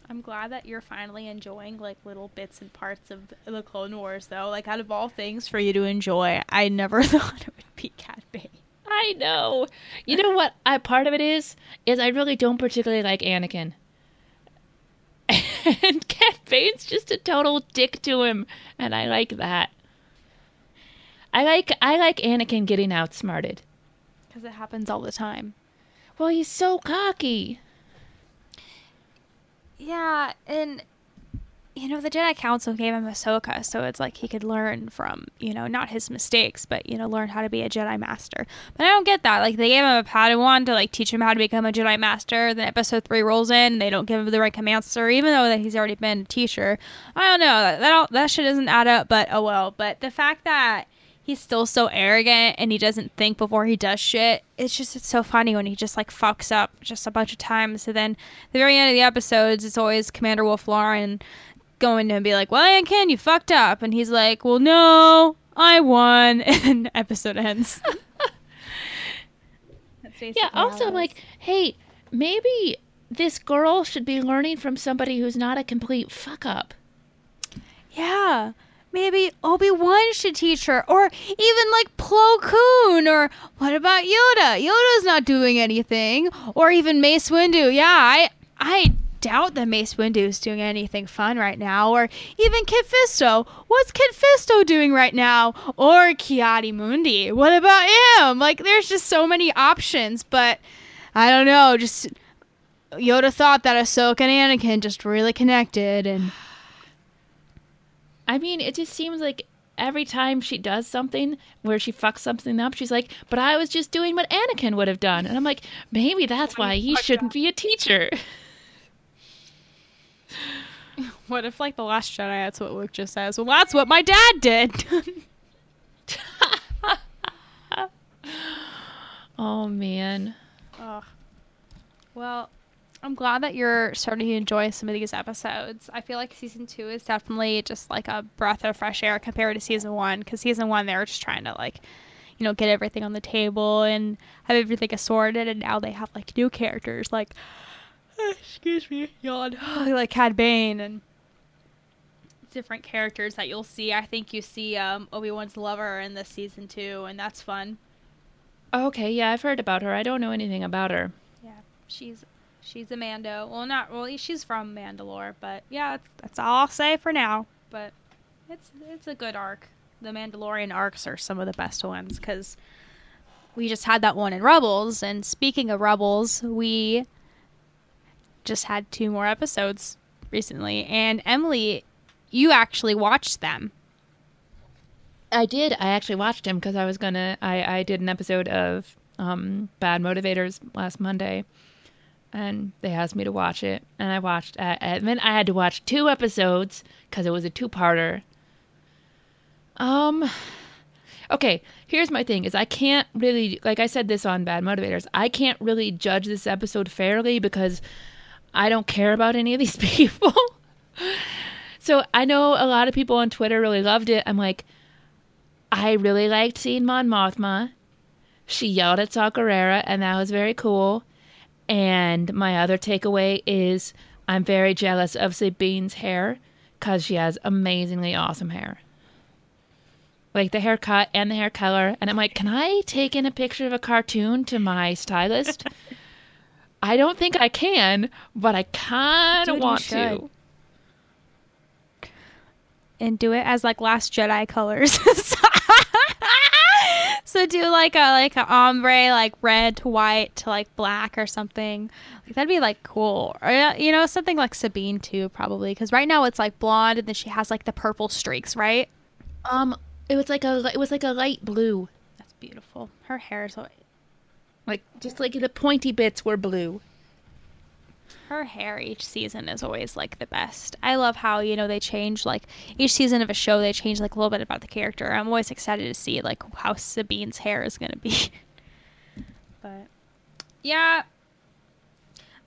I'm glad that you're finally enjoying like little bits and parts of the Clone Wars, though. Like out of all things for you to enjoy, I never thought it would be Cad Bane. I know. You know what? I part of it is is I really don't particularly like Anakin. And Cad Bane's just a total dick to him, and I like that. I like I like Anakin getting outsmarted. Because it happens all the time. Well, he's so cocky. Yeah, and you know the Jedi Council gave him Ahsoka, so it's like he could learn from you know not his mistakes, but you know learn how to be a Jedi Master. But I don't get that. Like they gave him a Padawan to like teach him how to become a Jedi Master. Then Episode three rolls in, they don't give him the right commands, or even though that he's already been a teacher. I don't know that that, all, that shit doesn't add up. But oh well. But the fact that he's still so arrogant and he doesn't think before he does shit. It's just it's so funny when he just like fucks up just a bunch of times. So then the very end of the episodes, it's always Commander Wullf Yularen going to be like, "Well, Anakin, you fucked up," and he's like, "Well, no, I won," and the episode ends. yeah. Also, I'm like, hey, maybe this girl should be learning from somebody who's not a complete fuck up. Yeah maybe Obi-Wan should teach her or even like Plo Koon or what about Yoda? Yoda's not doing anything or even Mace Windu. Yeah, I I doubt that Mace Windu is doing anything fun right now or even Kit Fisto. What's Kit Fisto doing right now? Or Ki-Adi-Mundi. What about him? Like there's just so many options, but I don't know, just Yoda thought that Ahsoka and Anakin just really connected and I mean, it just seems like every time she does something where she fucks something up, she's like, "But I was just doing what Anakin would have done," and I'm like, maybe that's why he shouldn't be a teacher. What if, like the Last Jedi, that's what Luke just says? Well, that's what my dad did. oh man. Ugh. Well, I'm glad that you're starting to enjoy some of these episodes. I feel like season two is definitely just like a breath of fresh air compared to season one. Because season one, they were just trying to like, you know, get everything on the table and have everything assorted. And now they have like new characters, like, excuse me, yawn, like Cad Bane and different characters that you'll see. I think you see um, Obi Wan's lover in this season two, and that's fun. Okay, yeah, I've heard about her. I don't know anything about her. Yeah, she's She's a Mando. Well, not really. She's from Mandalore, but yeah, that's, that's all I'll say for now. But it's it's a good arc. The Mandalorian arcs are some of the best ones because we just had that one in Rebels. And speaking of Rebels, we just had two more episodes recently. And Emily, you actually watched them. I did. I actually watched them because I was gonna. I I did an episode of um, Bad Motivators last Monday and they asked me to watch it, and I watched. I admit I had to watch two episodes because it was a two-parter. Um Okay, here's my thing is I can't really like I said this on Bad Motivators. I can't really judge this episode fairly because I don't care about any of these people. so I know a lot of people on Twitter really loved it. I'm like I really liked seeing Mon Mothma. She yelled at Saw Gerrera, and that was very cool. And my other takeaway is I'm very jealous of Sabine's hair because she has amazingly awesome hair like the haircut and the hair color. And I'm like, can I take in a picture of a cartoon to my stylist? I don't think I can, but I kind of want to. And do it as like Last Jedi colors. so do like a like a ombre, like red to white to like black or something. Like that'd be like cool. Or you know something like Sabine too, probably because right now it's like blonde and then she has like the purple streaks, right? Um, it was like a it was like a light blue. That's beautiful. Her hair is like just like the pointy bits were blue. Her hair each season is always like the best. I love how you know they change like each season of a show they change like a little bit about the character. I'm always excited to see like how Sabine's hair is gonna be. but yeah,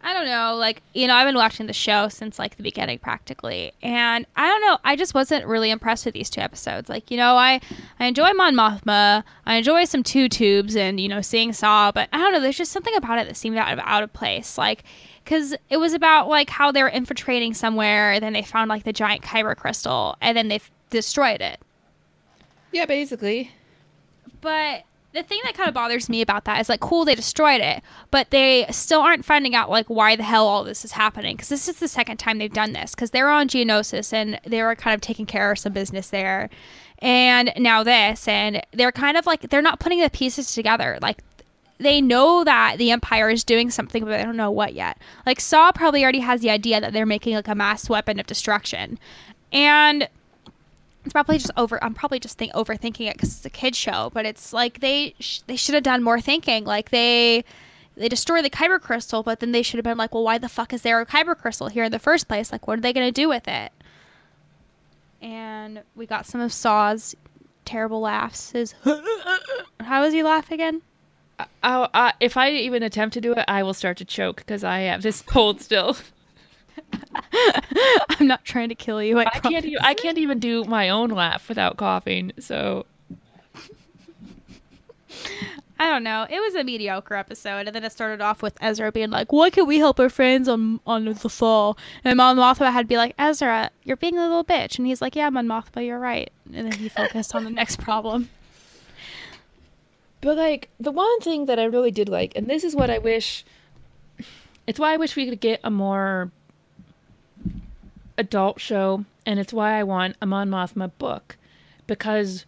I don't know, like, you know, I've been watching the show since like the beginning practically. And I don't know, I just wasn't really impressed with these two episodes. Like, you know, I I enjoy Mon Mothma, I enjoy some two tubes and, you know, seeing Saw, but I don't know, there's just something about it that seemed out of out of place. Like cuz it was about like how they were infiltrating somewhere and then they found like the giant kyber crystal and then they destroyed it. Yeah, basically. But the thing that kind of bothers me about that is like cool they destroyed it but they still aren't finding out like why the hell all this is happening because this is the second time they've done this because they were on geonosis and they were kind of taking care of some business there and now this and they're kind of like they're not putting the pieces together like they know that the empire is doing something but they don't know what yet. Like saw probably already has the idea that they're making like a mass weapon of destruction. And it's probably just over i'm probably just think overthinking it because it's a kid show but it's like they sh- they should have done more thinking. Like they they destroy the kyber crystal but then they should have been like well why the fuck is there a kyber crystal here in the first place? Like what are they going to do with it? And we got some of saw's terrible laughs. His how was he laugh again uh, uh, if i even attempt to do it i will start to choke because i have this cold still I'm not trying to kill you. I, I can't. Even, I can't even do my own laugh without coughing. So I don't know. It was a mediocre episode, and then it started off with Ezra being like, "Why can't we help our friends on on Lothal?" And Mon Mothma had to be like, "Ezra, you're being a little bitch," and he's like, "Yeah, Mon Mothma, you're right." And then he focused on the next problem. But like the one thing that I really did like, and this is what I wish. It's why I wish we could get a more adult show, and it's why I want a Mon Mothma book. Because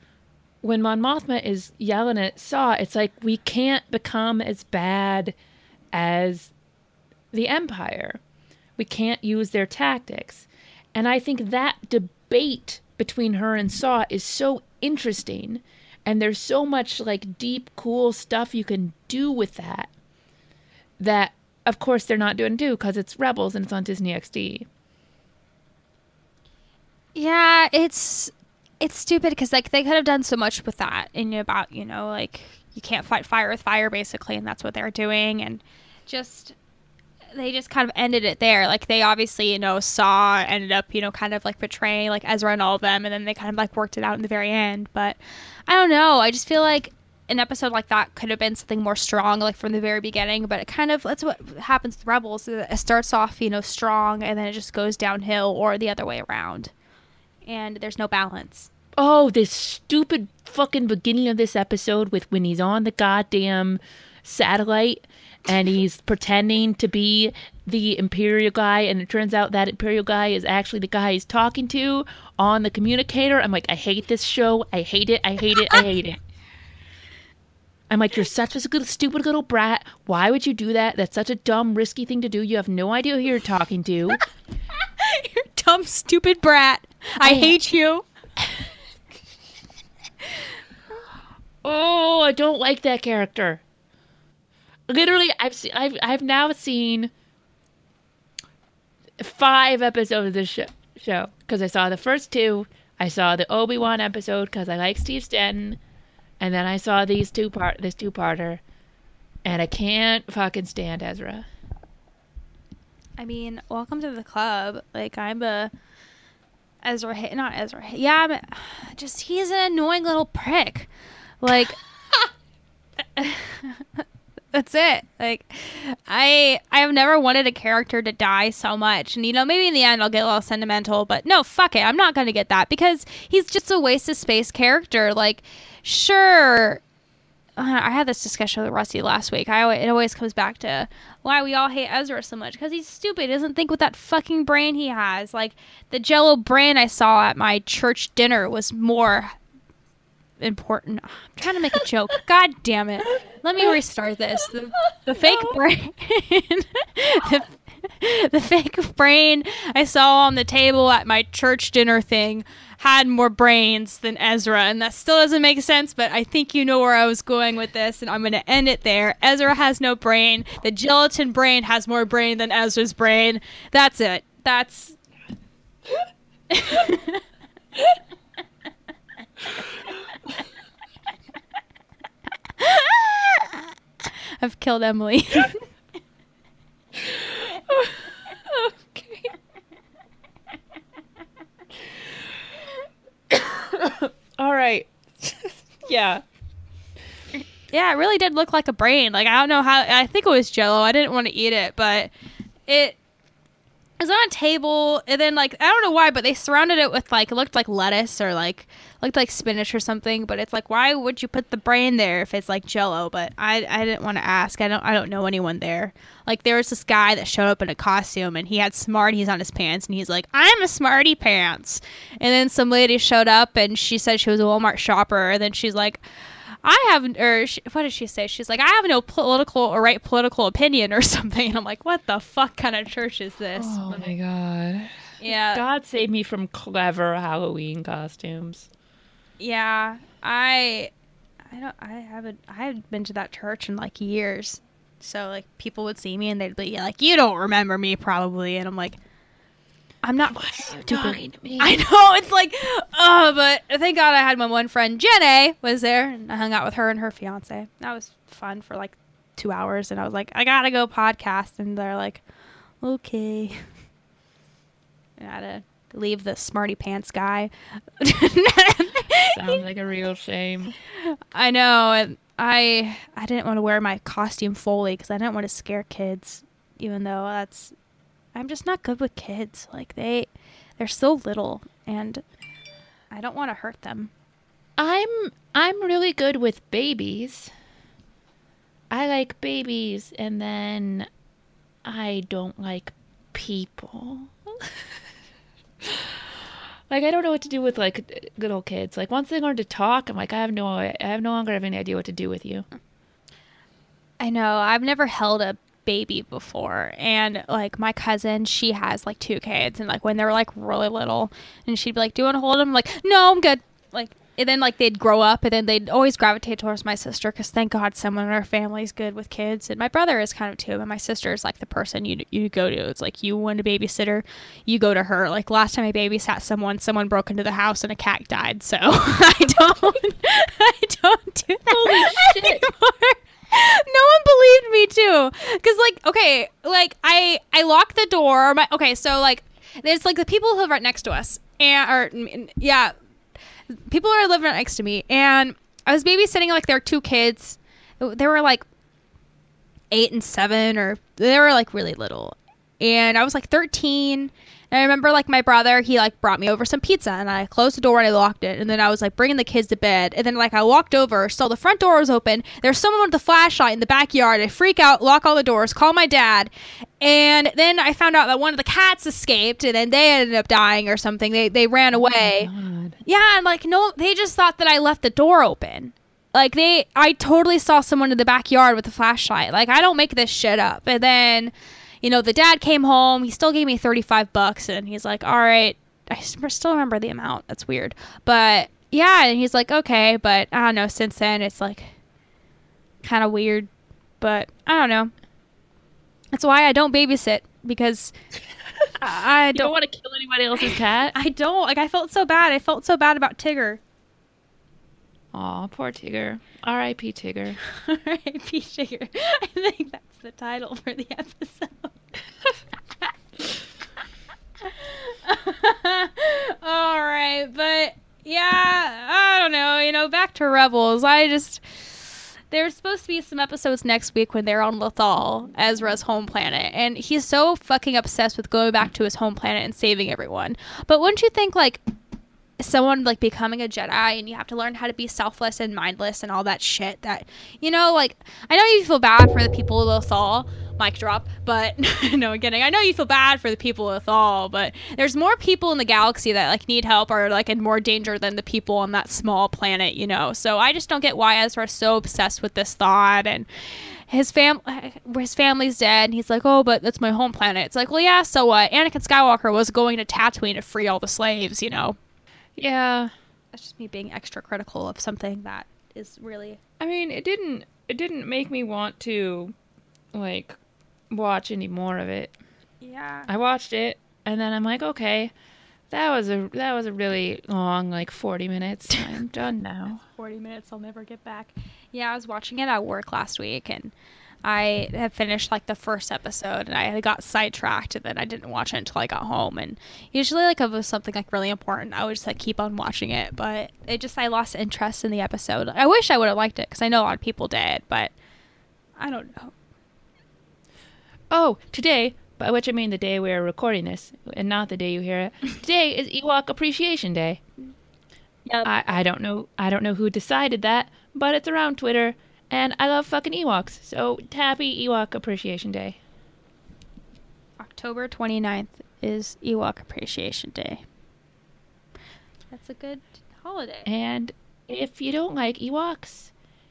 when Mon Mothma is yelling at Saw, it's like we can't become as bad as the Empire. We can't use their tactics. And I think that debate between her and Saw is so interesting. And there's so much like deep, cool stuff you can do with that. That, of course, they're not doing too because it's Rebels and it's on Disney XD. Yeah, it's it's stupid because like they could have done so much with that and about you know like you can't fight fire with fire basically, and that's what they're doing, and just they just kind of ended it there. Like they obviously you know saw ended up you know kind of like betraying like Ezra and all of them, and then they kind of like worked it out in the very end. But I don't know. I just feel like an episode like that could have been something more strong, like from the very beginning. But it kind of that's what happens to Rebels. It starts off, you know, strong, and then it just goes downhill, or the other way around and there's no balance. Oh, this stupid fucking beginning of this episode with when he's on the goddamn satellite and he's pretending to be the Imperial guy, and it turns out that Imperial guy is actually the guy he's talking to on the communicator. I'm like, I hate this show. I hate it. I hate it. I hate it. I'm like, you're such a good, stupid little brat. Why would you do that? That's such a dumb, risky thing to do. You have no idea who you're talking to. you're dumb, stupid brat. I, I hate you. oh, I don't like that character. Literally, I've seen, I've, I've now seen five episodes of this show because I saw the first two I saw the Obi Wan episode because I like Steve Stanton, and then I saw these two part this two parter, and I can't fucking stand Ezra. I mean, welcome to the club. Like I'm a Ezra, Ha- not Ezra. Ha- Yeah, I'm a- just he's an annoying little prick. Like that's it. Like I I have never wanted a character to die so much. And you know, maybe in the end I'll get a little sentimental, but no, fuck it. I'm not going to get that because he's just a waste of space character. Like sure, uh, I had this discussion with Rusty last week. I alwa- it always comes back to why we all hate Ezra so much because he's stupid. He doesn't think with that fucking brain he has. Like the Jello brain I saw at my church dinner was more important. I'm trying to make a joke. God damn it! Let me restart this. The, the fake brain. the, the fake brain I saw on the table at my church dinner thing had more brains than Ezra, and that still doesn't make sense, but I think you know where I was going with this, and I'm going to end it there. Ezra has no brain. The gelatin brain has more brain than Ezra's brain. That's it. That's. I've killed Emily. okay. All right. yeah. Yeah, it really did look like a brain. Like I don't know how. I think it was Jello. I didn't want to eat it, but it was on a table, and then like I don't know why, but they surrounded it with like it looked like lettuce or like looked like spinach or something. But it's like, why would you put the brain there if it's like Jello? But I I didn't want to ask. I don't I don't know anyone there. Like there was this guy that showed up in a costume, and he had Smarties on his pants, and he's like, I'm a Smarty pants. And then some lady showed up, and she said she was a Walmart shopper, and then she's like. I have, or she, what did she say? She's like, I have no political or right political opinion or something. And I'm like, what the fuck kind of church is this? Oh my god. yeah, God save me from clever Halloween costumes. yeah. I, I don't, I haven't, I haven't been to that church in like years. So like people would see me and they'd be like, you don't remember me probably, and I'm like, I'm not stupid. to me? I know it's like, oh, but thank God I had my one friend Jenny was there, and I hung out with her and her fiance. That was fun for like two hours, and I was like, I gotta go podcast, and they're like, okay. I had to leave the smarty pants guy. Sounds like a real shame. I know, and I I didn't want to wear my costume fully because I didn't want to scare kids, even though that's I'm just not good with kids. Like they they're so little, and I don't want to hurt them. I'm I'm really good with babies. I like babies and then I don't like people. like I don't know what to do with like little kids. Like once they learn to talk, I'm like I have no I have no longer have any idea what to do with you. I know. I've never held a baby before. And like my cousin, she has like two kids. And like when they were like really little, and she'd be like, Do you want to hold them? I'm like, no, I'm good. Like, and then like they'd grow up and then they'd always gravitate towards my sister because thank God someone in our family's good with kids. And my brother is kind of too. But my sister is like the person you you go to. It's like you want a babysitter, you go to her. Like last time I babysat someone, someone broke into the house and a cat died. So I don't, I don't do that shit. anymore no one believed me too. Because like okay like i i locked the door my okay so like there's like the people who live right next to us and or yeah people are living right next to me and i was babysitting like their two kids. They were like eight and seven or they were like really little and i was like 13 and I remember like my brother, he like brought me over some pizza and I closed the door and I locked it. And then I was like bringing the kids to bed. And then like I walked over, saw the front door was open. There's someone with a flashlight in the backyard. I freak out, lock all the doors, call my dad. And then I found out that one of the cats escaped and then they ended up dying or something. They, they ran oh away. God. Yeah, and like no, they just thought that I left the door open. Like they, I totally saw someone in the backyard with a flashlight. Like I don't make this shit up. And then, you know, the dad came home. He still gave me thirty five bucks, and he's like, all right. I still remember the amount. That's weird, but yeah. And he's like, "Okay," but I don't know. Since then, it's like kind of weird, but I don't know. That's why I don't babysit because I don't don't. want to kill anybody else's cat? I don't. Like I felt so bad. I felt so bad about Tigger. Aw, poor Tigger. R.I.P. Tigger. R.I.P. Tigger. I think that's the title for the episode. All right, but yeah, I don't know. You know, back to Rebels. I just there's supposed to be some episodes next week when they're on Lothal, Ezra's home planet, and he's so fucking obsessed with going back to his home planet and saving everyone. But wouldn't you think like someone like becoming a Jedi and you have to learn how to be selfless and mindless and all that shit that you know like I know you feel bad for the people of Lothal mic drop but no kidding. I know you feel bad for the people of Lothal but there's more people in the galaxy that like need help or like in more danger than the people on that small planet you know? So I just don't get why Ezra's so obsessed with this thought and his fam his family's dead and he's like oh but that's my home planet. It's like well yeah so what? Anakin Skywalker was going to Tatooine to free all the slaves you know Yeah. that's just me being extra critical of something that is really I mean, it didn't it didn't make me want to like watch any more of it. yeah I watched it and then I'm like, okay, that was a that was a really long like 40 minutes. I'm done now. 40 minutes i'll never get back yeah i was watching it at work last week and i had finished like the first episode and i had got sidetracked and then i didn't watch it until i got home and usually like if it was something like really important i would just like keep on watching it but it just i lost interest in the episode i wish i would have liked it because i know a lot of people did but i don't know Oh, today, by which I mean the day we are recording this, and not the day you hear it. Today is Ewok Appreciation Day. Yep. I, I don't know I don't know who decided that, but it's around Twitter, and I love fucking Ewoks. So happy Ewok Appreciation Day. october 29th is ewok appreciation day that's a good holiday And if you don't like Ewoks,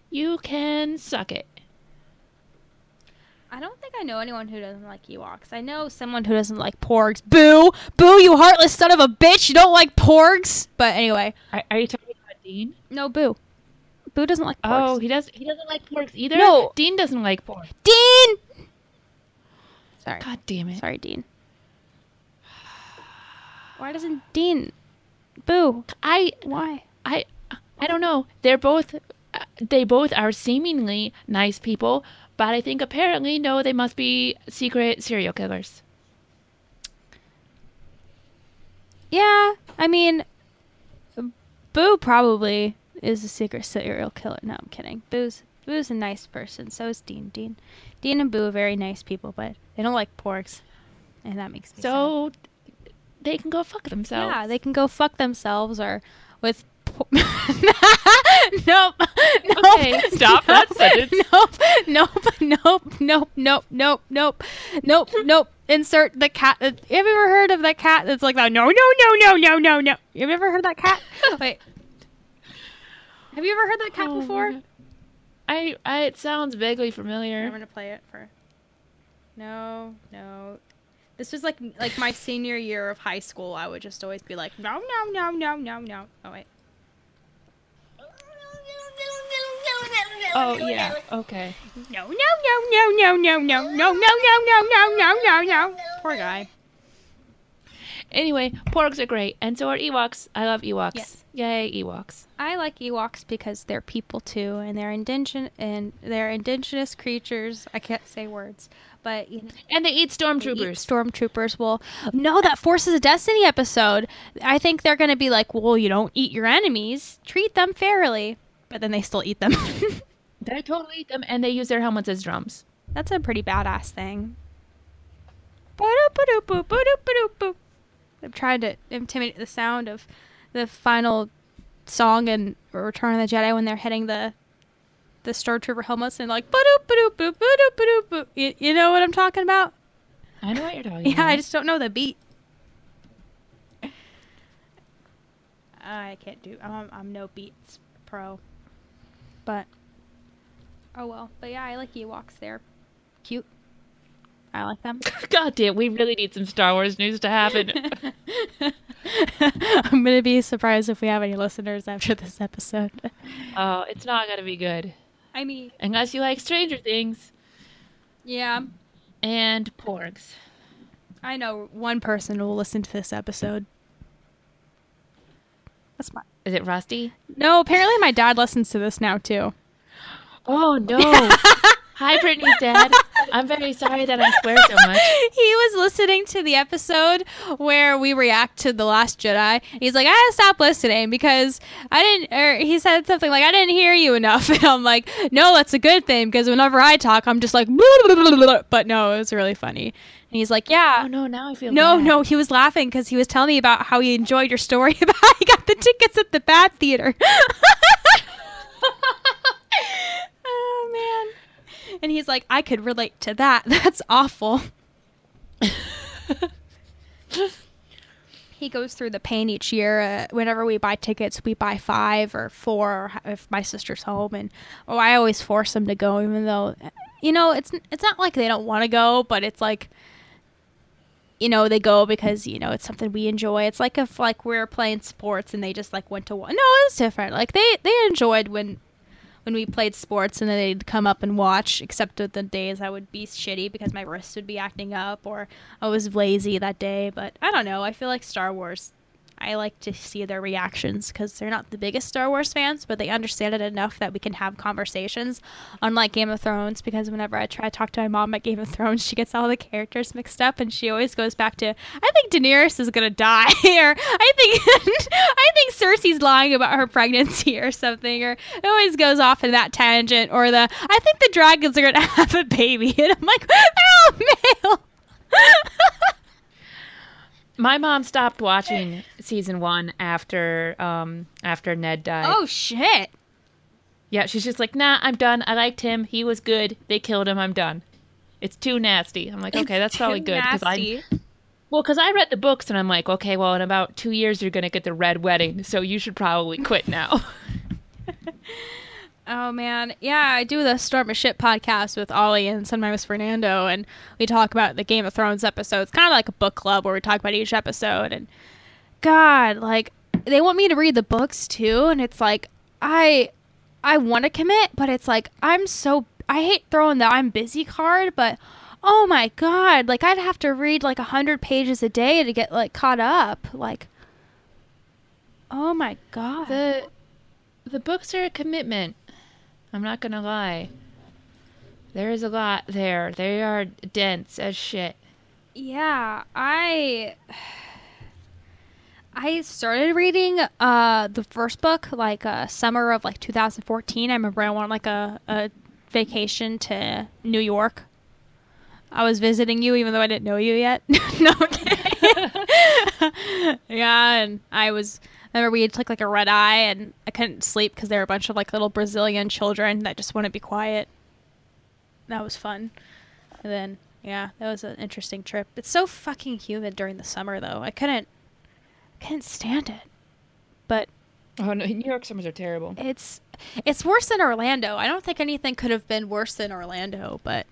you can suck it. I don't think I know anyone who doesn't like Ewoks. I know someone who doesn't like porgs. Boo! Boo, you heartless son of a bitch! You don't like porgs! But anyway, Are, are you talking about Dean? no, Boo. Boo doesn't like porgs. Oh, he does. He doesn't like porgs either. No. Dean doesn't like pork. Dean! Sorry. God damn it! Sorry, Dean. Why doesn't Dean? Boo. I Why? I I don't know. They're both uh, they both are seemingly nice people, but I think apparently no, they must be secret serial killers. Yeah, I mean, Boo probably is a secret serial killer. No, I'm kidding. Boo's Boo's a nice person. So is Dean. Dean, Dean and Boo are very nice people, but they don't like porgs, and that makes me sad. So they can go fuck themselves. yeah, they can go fuck themselves or with. Nope. Nope. Okay, stop that sentence. Nope. Nope. Nope. Nope. Nope. Nope. Nope. Nope. Nope. Insert the cat. Have you ever heard of that cat that's like that? No, no, no, no, no, no, no. You ever heard that cat? Wait. Have you ever heard that cat Oh before? I, I it sounds vaguely familiar. I'm gonna play it for. No, no. This was like like my senior year of high school. I would just always be like, no, no, no, no, no, no. Oh wait. Oh yeah. Okay. No, no, no, no, no, no, no, no, no, no, no, no, no, no, no. Poor guy. Anyway, porgs are great, and so are Ewoks. I love Ewoks. Yes. Yay, Ewoks. I like Ewoks because they're people too, and they're indigenous and they're indigenous creatures. I can't say words, but you know, And they eat they eat stormtroopers. stormtroopers. Well, no, that Forces of Destiny episode. I think they're gonna be like, well, you don't eat your enemies, treat them fairly, but then they still eat them. They totally eat them, and they use their helmets as drums. That's a pretty badass thing. I'm trying to intimidate the sound of the final song in Return of the Jedi when they're hitting the the stormtrooper helmets and like ba-doop ba-doop boop ba-doop ba-doop boop. You, you know what I'm talking about? I know what you're talking Yeah, about. I just don't know the beat. I can't do. I'm, I'm no beats pro. But oh well. But yeah, I like Ewoks. They're cute. I like them. God damn, we really need some Star Wars news to happen. I'm gonna be surprised if we have any listeners after this episode. oh, it's not gonna be good I mean, unless you like Stranger Things yeah, and porgs. I know one person will listen to this episode. That's my. Is it Rusty? No, apparently my dad listens to this now too. Oh no. Hi, Brittani's dad. I'm very sorry that I swear so much. he was listening to the episode where we react to the Last Jedi. He's like, I had to stop listening because I didn't. Or he said something like, I didn't hear you enough. And I'm like, No, that's a good thing because whenever I talk, I'm just like, but no, it was really funny. And he's like, Yeah. Oh no, now I feel No, bad. no, he was laughing because he was telling me about how he enjoyed your story about how he got the tickets at the bad Theater. oh man! And he's like, I could relate to that. That's awful. he goes through the pain each year. Uh, whenever we buy tickets, we buy five or four if my sister's home, and oh, I always force them to go, even though, you know, it's it's not like they don't want to go, but it's like you know they go because you know it's something we enjoy it's like if like we're playing sports and they just like went to one no it's different like they they enjoyed when when we played sports and then they'd come up and watch except at the days i would be shitty because my wrist would be acting up or i was lazy that day but i don't know. I feel like star wars I like to see their reactions because they're not the biggest Star Wars fans, but they understand it enough that we can have conversations. Unlike Game of Thrones, because whenever I try to talk to my mom about Game of Thrones, she gets all the characters mixed up, and she always goes back to, "I think Daenerys is gonna die," or "I think I think Cersei's lying about her pregnancy," or something, or it always goes off in that tangent, or the, "I think the dragons are gonna have a baby," and I'm like, "They're all male." My mom stopped watching season one after um after Ned died. oh shit! Yeah, she's just like, nah, I'm done. I liked him. He was good. They killed him. I'm done. It's too nasty. I'm like, okay, that's probably good because I well, because I read the books and I'm like, okay, well, in about two years you're gonna get the red wedding, so you should probably quit now. Oh man, yeah, I do the Storm of Shit podcast with Ollie and sometimes Fernando, and we talk about the Game of Thrones episodes. Kind of like a book club where we talk about each episode. And God, like they want me to read the books too, and it's like I, I want to commit, but it's like I'm so I hate throwing the I'm busy card, but oh my God, like I'd have to read like a hundred pages a day to get like caught up. Like, oh my God. the the books are a commitment. I'm not gonna lie. There is a lot there. They are dense as shit. Yeah, I I started reading uh the first book like uh summer of like 2014. I remember I went like a, a vacation to New York. I was visiting you even though I didn't know you yet. no. Yeah, and I was remember we took like a red eye and I couldn't sleep because there were a bunch of like little Brazilian children that just wouldn't be quiet. That was fun. And then yeah, that was an interesting trip. It's so fucking humid during the summer though. I couldn't I couldn't stand it. But Oh no, New York summers are terrible. it's it's worse than Orlando. I don't think anything could have been worse than Orlando, but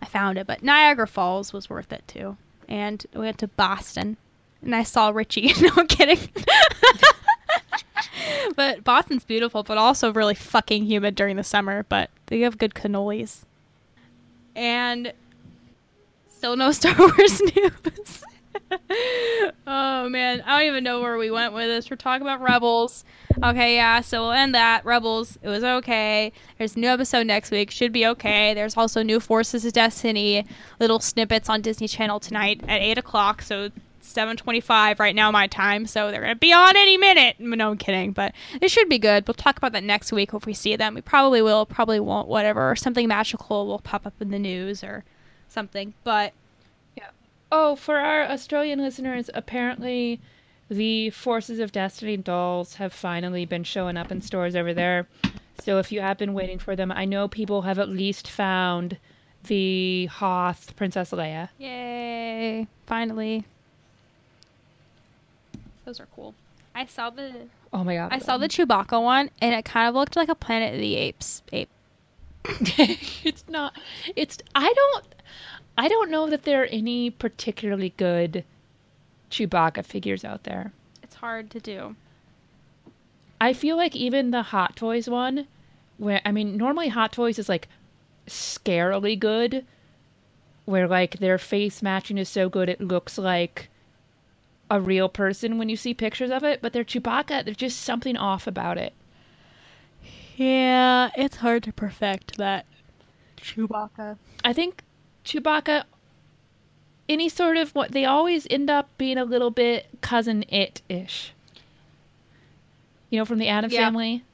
I found it. But Niagara Falls was worth it too. And we went to Boston and I saw Richie. no I'm kidding. but Boston's beautiful, but also really fucking humid during the summer. But they have good cannolis. And still no Star Wars news. oh man, I don't even know where we went with this. We're talking about Rebels. Okay, yeah, so we'll end that. Rebels, it was okay. There's a new episode next week. Should be okay. There's also new Forces of Destiny little snippets on Disney Channel tonight at eight o'clock. So 7:25 right now my time. So they're gonna be on any minute. No, I'm kidding, but it should be good. We'll talk about that next week if we see them. We probably will, probably won't. Whatever. Something magical will pop up in the news or something. But yeah. Oh, for our Australian listeners, apparently the Forces of Destiny dolls have finally been showing up in stores over there. So if you have been waiting for them, I know people have at least found the Hoth Princess Leia. Yay! Finally. Those are cool. I saw the Oh my god. I saw the Chewbacca one and it kind of looked like a Planet of the Apes ape. it's not it's I don't I don't know that there are any particularly good Chewbacca figures out there. It's hard to do. I feel like even the Hot Toys one, where I mean, normally Hot Toys is like scarily good. where like their face matching is so good it looks like a real person when you see pictures of it, but their Chewbacca, there's just something off about it. Yeah, it's hard to perfect that Chewbacca. I think Chewbacca, any sort of what they always end up being a little bit Cousin Itt ish. You know, from the Adams Yeah. family.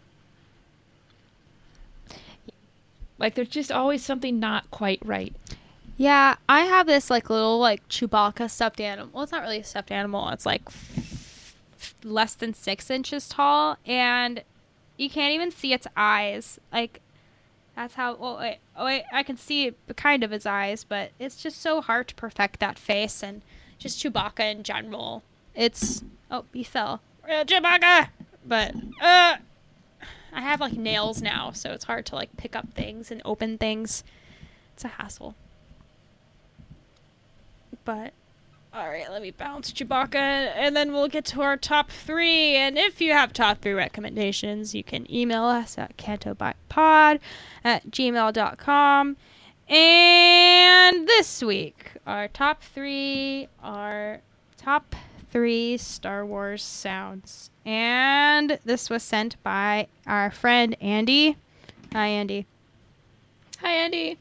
Like there's just always something not quite right. Yeah, I have this like little like Chewbacca stuffed animal. Well, it's not really a stuffed animal. It's like less than six inches tall, and you can't even see its eyes. Like that's how. Well, wait, oh wait, I can see kind of his eyes, but it's just so hard to perfect that face and just Chewbacca in general. It's oh, he fell. Uh, Chewbacca, but uh, I have like nails now, so it's hard to like pick up things and open things. It's a hassle. But all right, let me bounce Chewbacca, and then we'll get to our top three. And if you have top three recommendations, you can email us at cantobightpod at gmail.com. And this week, our top three are top three Star Wars sounds. And this was sent by our friend Andy. Hi, Andy. Hi, Andy.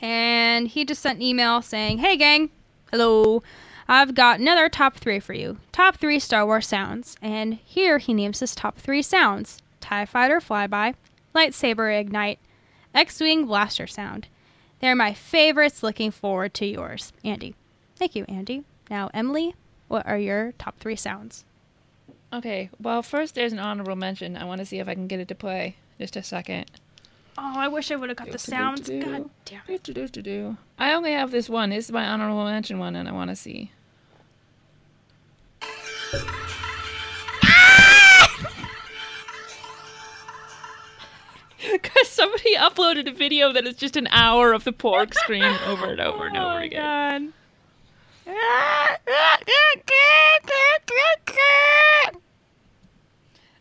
And he just sent an email saying, Hey, gang. Hello. I've got another top three for you. Top three Star Wars sounds. And here he names his top three sounds TIE Fighter Flyby, Lightsaber Ignite, X Wing Blaster Sound. They're my favorites. Looking forward to yours. Andy. Thank you, Andy. Now, Emily, what are your top three sounds? Okay, well, first there's an honorable mention. I want to see if I can get it to play. Just a second. Oh, I wish I would have got the sounds. God damn it. Do, do, do, do. I only have this one. This is my honorable mention one, and I want to see. Because somebody uploaded a video that is just an hour of the porg scream over and over and oh over my again. God.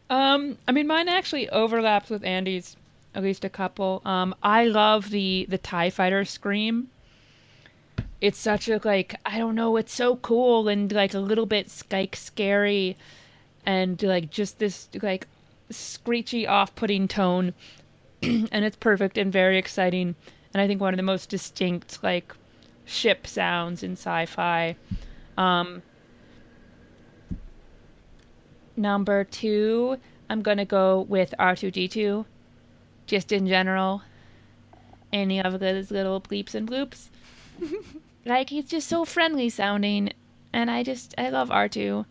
Um, I mean, mine actually overlaps with Andy's at least a couple. Um, I love the the Tie Fighter scream. It's such a like I don't know. It's so cool and like a little bit like scary, and like just this like screechy, off-putting tone, and it's perfect and very exciting. And I think one of the most distinct like ship sounds in sci-fi. Um, number two, I'm gonna go with R2D2. Just in general, any of those little bleeps and bloops. like he's just so friendly sounding, and I just I love R2.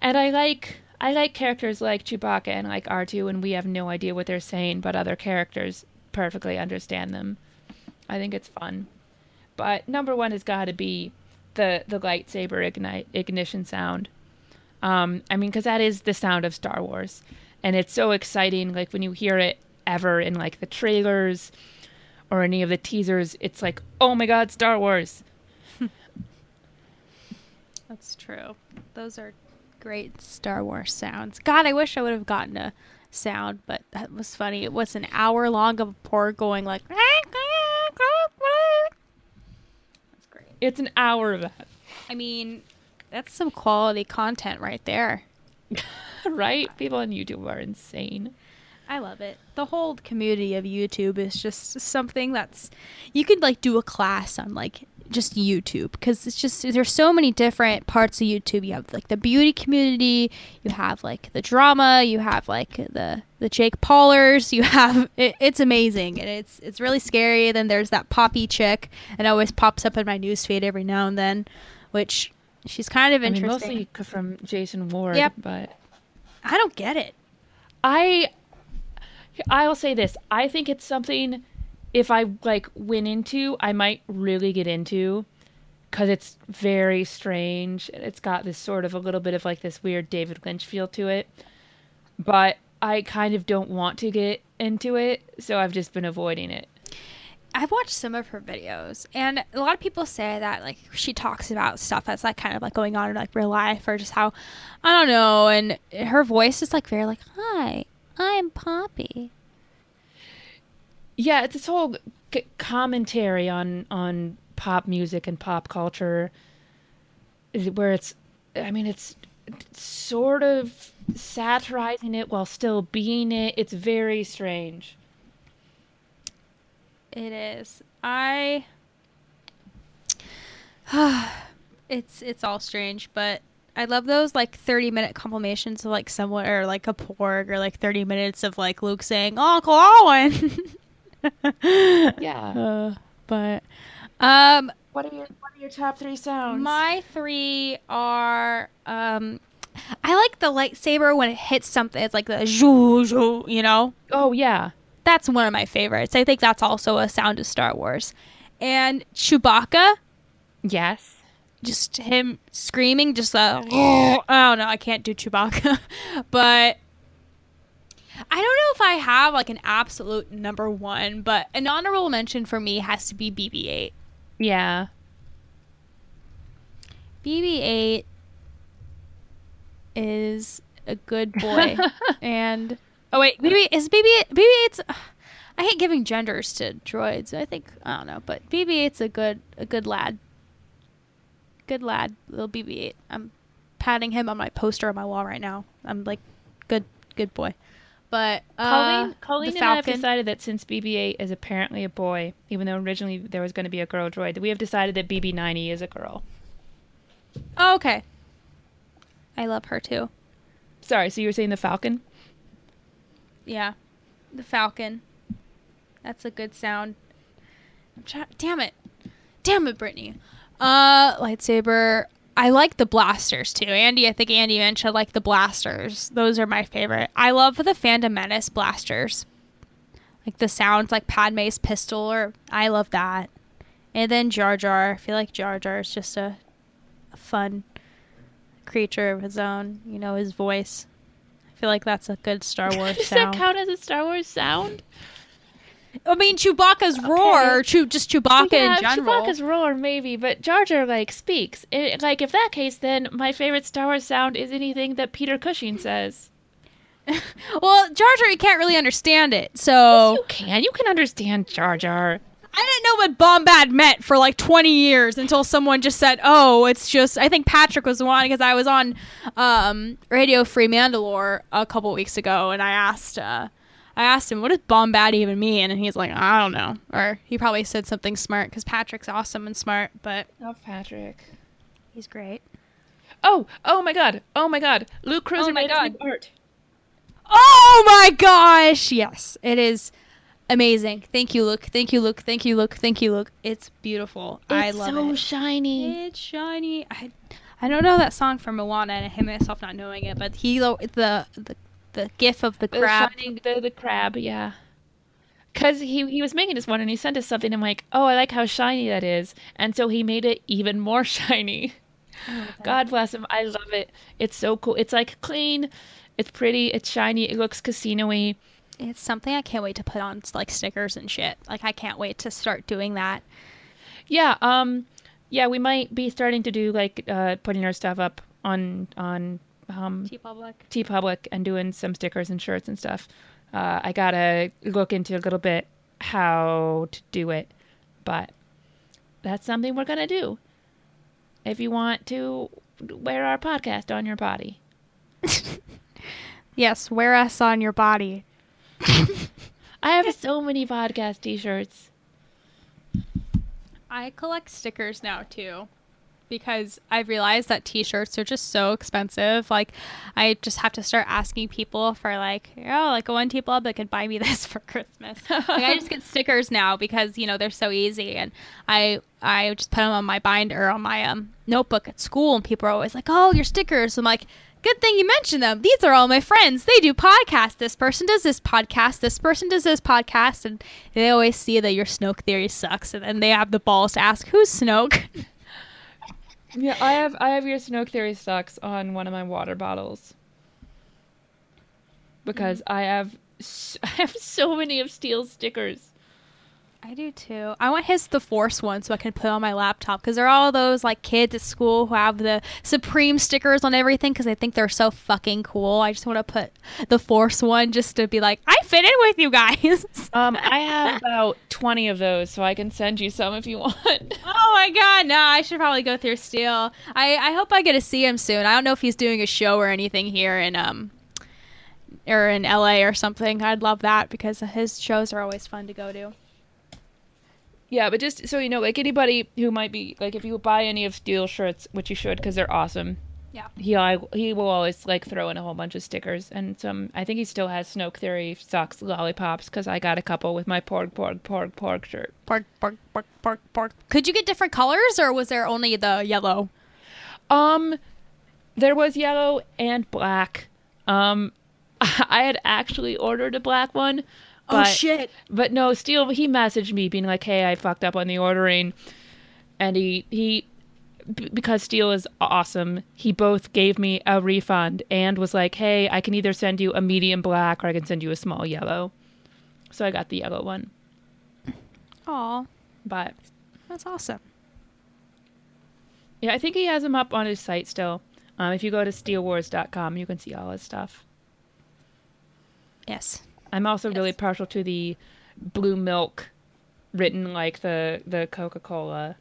And I like I like characters like Chewbacca and like R2, and we have no idea what they're saying, but other characters perfectly understand them. I think it's fun. But number one has got to be the the lightsaber ignite ignition sound. Um, I mean, because that is the sound of Star Wars, and it's so exciting. Like when you hear it ever in like the trailers or any of the teasers, it's like, oh my God, Star Wars! That's true. Those are great Star Wars sounds. God, I wish I would have gotten a sound, but that was funny. It was an hour long of porg going like. That's great. It's an hour of that, I mean, that's some quality content right there. right? People on YouTube are insane. I love it. The whole community of YouTube is just something that's you could like do a class on like just YouTube because it's just there's so many different parts of YouTube. You have like the beauty community, you have like the drama, you have like the the Jake Paulers, you have it, it's amazing and it's it's really scary. Then there's that Poppy chick and always pops up in my newsfeed every now and then, which she's kind of I mean, interesting. mostly from Jason Ward, Yep. but I don't get it. I I'll say this. I think it's something if I like went into, I might really get into cuz it's very strange. It's got this sort of a little bit of like this weird David Lynch feel to it. But I kind of don't want to get into it, so I've just been avoiding it. I've watched some of her videos, and a lot of people say that like she talks about stuff that's like kind of like going on in like real life, or just how I don't know. And her voice is like very like, "Hi, I'm Poppy." Yeah, it's this whole c- commentary on on pop music and pop culture where it's I mean it's sort of satirizing it while still being it. It's very strange. It is. I. it's it's all strange, but I love those like thirty minute compilations of like someone or like a porg or like thirty minutes of like Luke saying Uncle Owen. Yeah. uh, but um, What are your What are your top three sounds? my three are um, I like the lightsaber when it hits something. It's like the zhoo zhoo, you know. oh yeah. That's one of my favorites. I think that's also a sound of Star Wars. And Chewbacca, Yes. just him screaming, just a I don't know. I can't do Chewbacca, but I don't know if I have like an absolute number one. But an honorable mention for me has to be BB-8. Yeah. BB-8 is a good boy, and oh wait, BB is BB BB-8's. I hate giving genders to droids. I think I don't know, but BB-8's a good a good lad. Good lad, little BB-8. I'm patting him on my poster on my wall right now. I'm like, good good boy. But uh, Colleen, Colleen and I have decided that since BB-8 is apparently a boy, even though originally there was going to be a girl droid, we have decided that BB-90 is a girl. Oh, okay. I love her too. Sorry, so you were saying the Falcon? Yeah, the Falcon. That's a good sound. Try- Damn it, damn it, Brittani. Uh, lightsaber. I like the blasters too. Andy, I think Andy mentioned like the blasters. Those are my favorite. I love the Phantom Menace blasters. Like the sounds like Padme's pistol, or I love that. And then Jar Jar. I feel like Jar Jar is just a, a fun creature of his own. You know, his voice. Feel like that's a good Star Wars Does sound. that count as a Star Wars sound? I mean, Chewbacca's roar, Chew, just Chewbacca yeah, in general. Chewbacca's roar, maybe, but Jar Jar, like, speaks. It, like, if that case, then my favorite Star Wars sound is anything that Peter Cushing says. Well, Jar Jar, you can't really understand it, so You can. You can understand Jar Jar. I didn't know what bombad meant for like 20 years until someone just said, "Oh, it's just." I think Patrick was the one because I was on um, Radio Free Mandalore a couple weeks ago, and I asked, uh, I asked him, "What does bombad even mean?" And he's like, "I don't know," or he probably said something smart because Patrick's awesome and smart, but Love Patrick. he's great. Oh, oh my god. Oh my god. Luke Cruiser Oh my made God. art. Oh my gosh! Yes, it is amazing. Thank you, Luke. Thank you, Luke. Thank you, Luke. Thank you, Luke. It's beautiful. I love so it. So shiny. It's shiny. I, I don't know that song from Moana and him myself not knowing it, but he the the the gif of the The crab. shining- the, the crab, yeah. Because he, he was making this one and he sent us something. And I'm like, oh, I like how shiny that is. And so he made it even more shiny. Oh, God bless him. I love it. It's so cool. It's like clean. It's pretty. It's shiny. It looks casino-y. It's something I can't wait to put on like stickers and shit. Like I can't wait to start doing that. Yeah. Um. Yeah, we might be starting to do like uh, putting our stuff up on on um, TeePublic. T Public and doing some stickers and shirts and stuff. Uh, I gotta look into a little bit how to do it, but that's something we're gonna do. If you want to wear our podcast on your body, Yes, wear us on your body. I have so many podcast T-shirts. I collect stickers now too because I've realized that t-shirts are just so expensive. Like I just have to start asking people for like, oh, like a one T Club that could buy me this for Christmas. like I just get stickers now because, you know, they're so easy and I I just put them on my binder on my um notebook at school and people are always like, "Oh, your stickers." I'm like, Good thing you mentioned them. These are all my friends. They do podcasts. This person does this podcast. This person does this podcast. And they always see that your Snoke theory sucks. And then they have the balls to ask, Who's Snoke? Yeah, I have I have your Snoke Theory sucks on one of my water bottles because mm. I have I have so many of Steele's stickers. I do too. I want his the Force one so I can put on my laptop because there are all those like kids at school who have the Supreme stickers on everything because they think they're so fucking cool. I just want to put the Force one just to be like, I fit in with you guys. Um, I have about twenty of those, so I can send you some if you want. oh my god, no! I should probably go through Steele. I I hope I get to see him soon. I don't know if he's doing a show or anything here in um or in LA or something. I'd love that because his shows are always fun to go to. Yeah, but just so you know, like anybody who might be like, if you buy any of Steele shirts, which you should because they're awesome. Yeah. He I, he will always like throw in a whole bunch of stickers and some. I think he still has Snoke Theory socks, lollipops because I got a couple with my porg porg porg porg shirt. Porg, porg, porg, porg, porg. Could you get different colors or was there only the yellow? Um, there was yellow and black. Um, I had actually ordered a black one. Oh, But, shit. But no, Steele he messaged me being like, "Hey, I fucked up on the ordering," and he he b- because Steele is awesome. He both gave me a refund and was like, "Hey, I can either send you a medium black or I can send you a small yellow." So I got the yellow one. Aw, But that's awesome. yeah, I think he has them up on his site still. Um, if you go to steelewars.com, you can see all his stuff. Yes. I'm also really partial to the blue milk written like the the Coca-Cola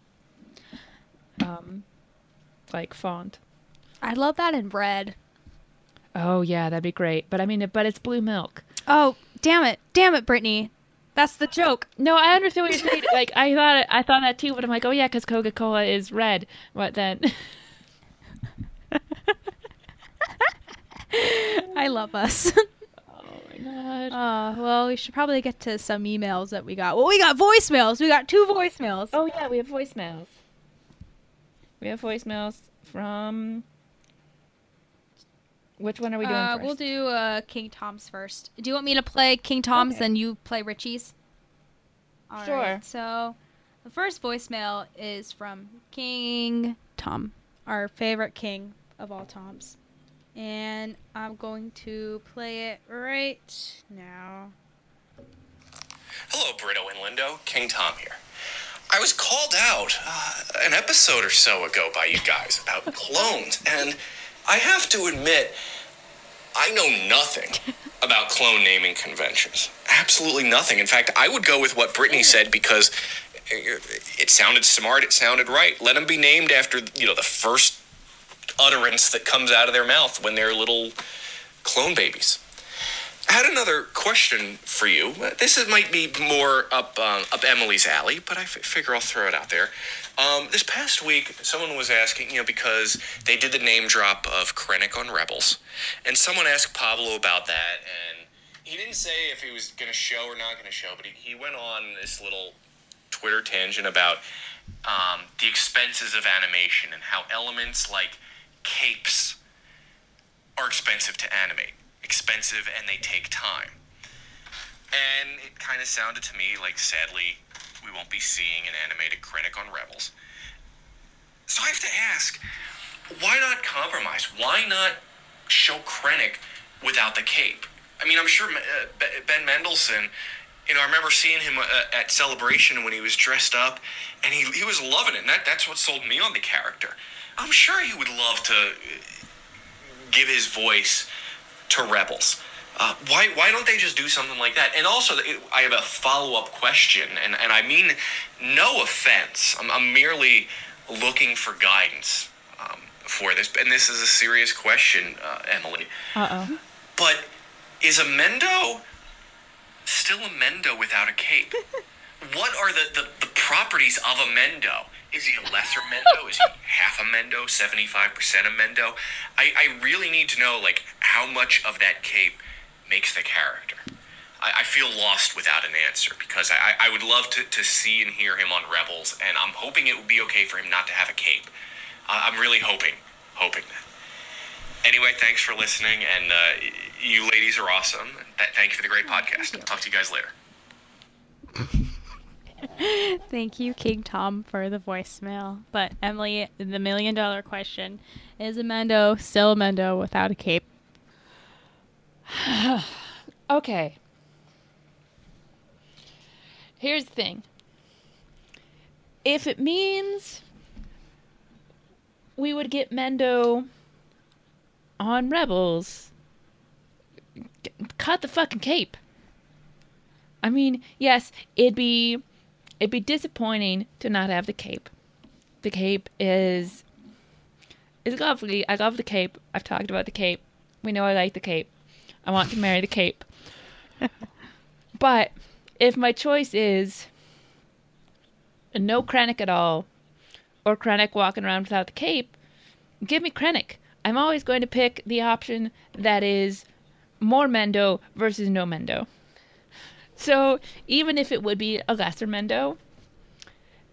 um like font. I love that in red. Oh yeah, that'd be great. But I mean, but it's blue milk. Oh, damn it. Damn it, Brittani. That's the joke. No, I understand what you're saying. like I thought I thought that too, but I'm like, oh yeah, because Coca-Cola is red. What then, I love us. oh god. uh, well, we should probably get to some emails that we got. Well, we got voicemails. We got two voicemails. Oh yeah, we have voicemails. We have voicemails from. Which one are we doing uh, first? we'll do uh, King Tom's first. Do you want me to play King Tom's, Okay. then you play Richie's? All Sure. right, So, the first voicemail is from King Tom, our favorite king of all Toms. And I'm going to play it right now. Hello, Brito and Lindo. King Tom here. I was called out uh, an episode or so ago by you guys about clones, and I have to admit, I know nothing about clone naming conventions. Absolutely nothing. In fact, I would go with what Brittani said because it sounded smart, it sounded right. Let them be named after, you know, the first utterance that comes out of their mouth when they're little clone babies. I had another question for you. This is, might be more up uh, up Emily's alley, but I f- figure I'll throw it out there. Um, this past week, someone was asking, you know, because they did the name drop of Krennic on Rebels, and someone asked Pablo about that, and he didn't say if he was going to show or not going to show, but he, he went on this little Twitter tangent about um, the expenses of animation and how elements like capes are expensive to animate, expensive, and they take time. And it kind of sounded to me like, sadly, we won't be seeing an animated Krennic on Rebels. So I have to ask, why not compromise? Why not show Krennic without the cape? I mean, I'm sure uh, Ben Mendelsohn. You know, I remember seeing him uh, at Celebration when he was dressed up, and he, he was loving it. And that, that's what sold me on the character. I'm sure he would love to give his voice to rebels. Uh, why why don't they just do something like that? And also, I have a follow up question, and, and I mean no offense. I'm, I'm merely looking for guidance um, for this, and this is a serious question, uh, Emily. Uh oh. But is a Mendo still a Mendo without a cape? what are the, the, the properties of a Mendo? Is he a lesser Mendo? Is he half a Mendo? 75% a Mendo? I, I really need to know, like, how much of that cape makes the character. I, I feel lost without an answer because I, I would love to, to see and hear him on Rebels, and I'm hoping it would be okay for him not to have a cape. Uh, I'm really hoping, hoping that. Anyway, thanks for listening, and uh, you ladies are awesome. Th- thank you for the great podcast. Talk to you guys later. Thank you, King Tom, for the voicemail. But Emily, the million dollar question is a Mendo still Mendo without a cape? Okay. Here's the thing. if it means we would get Mendo on Rebels, cut the fucking cape. I mean, yes, it'd be it'd be disappointing to not have the cape. The cape is is lovely. I love the cape. I've talked about the cape. We know I like the cape. I want to marry the cape. but if my choice is no Krennic at all, or Krennic walking around without the cape, give me Krennic. I'm always going to pick the option that is more Mendo versus no Mendo. So even if it would be a lesser Mendo,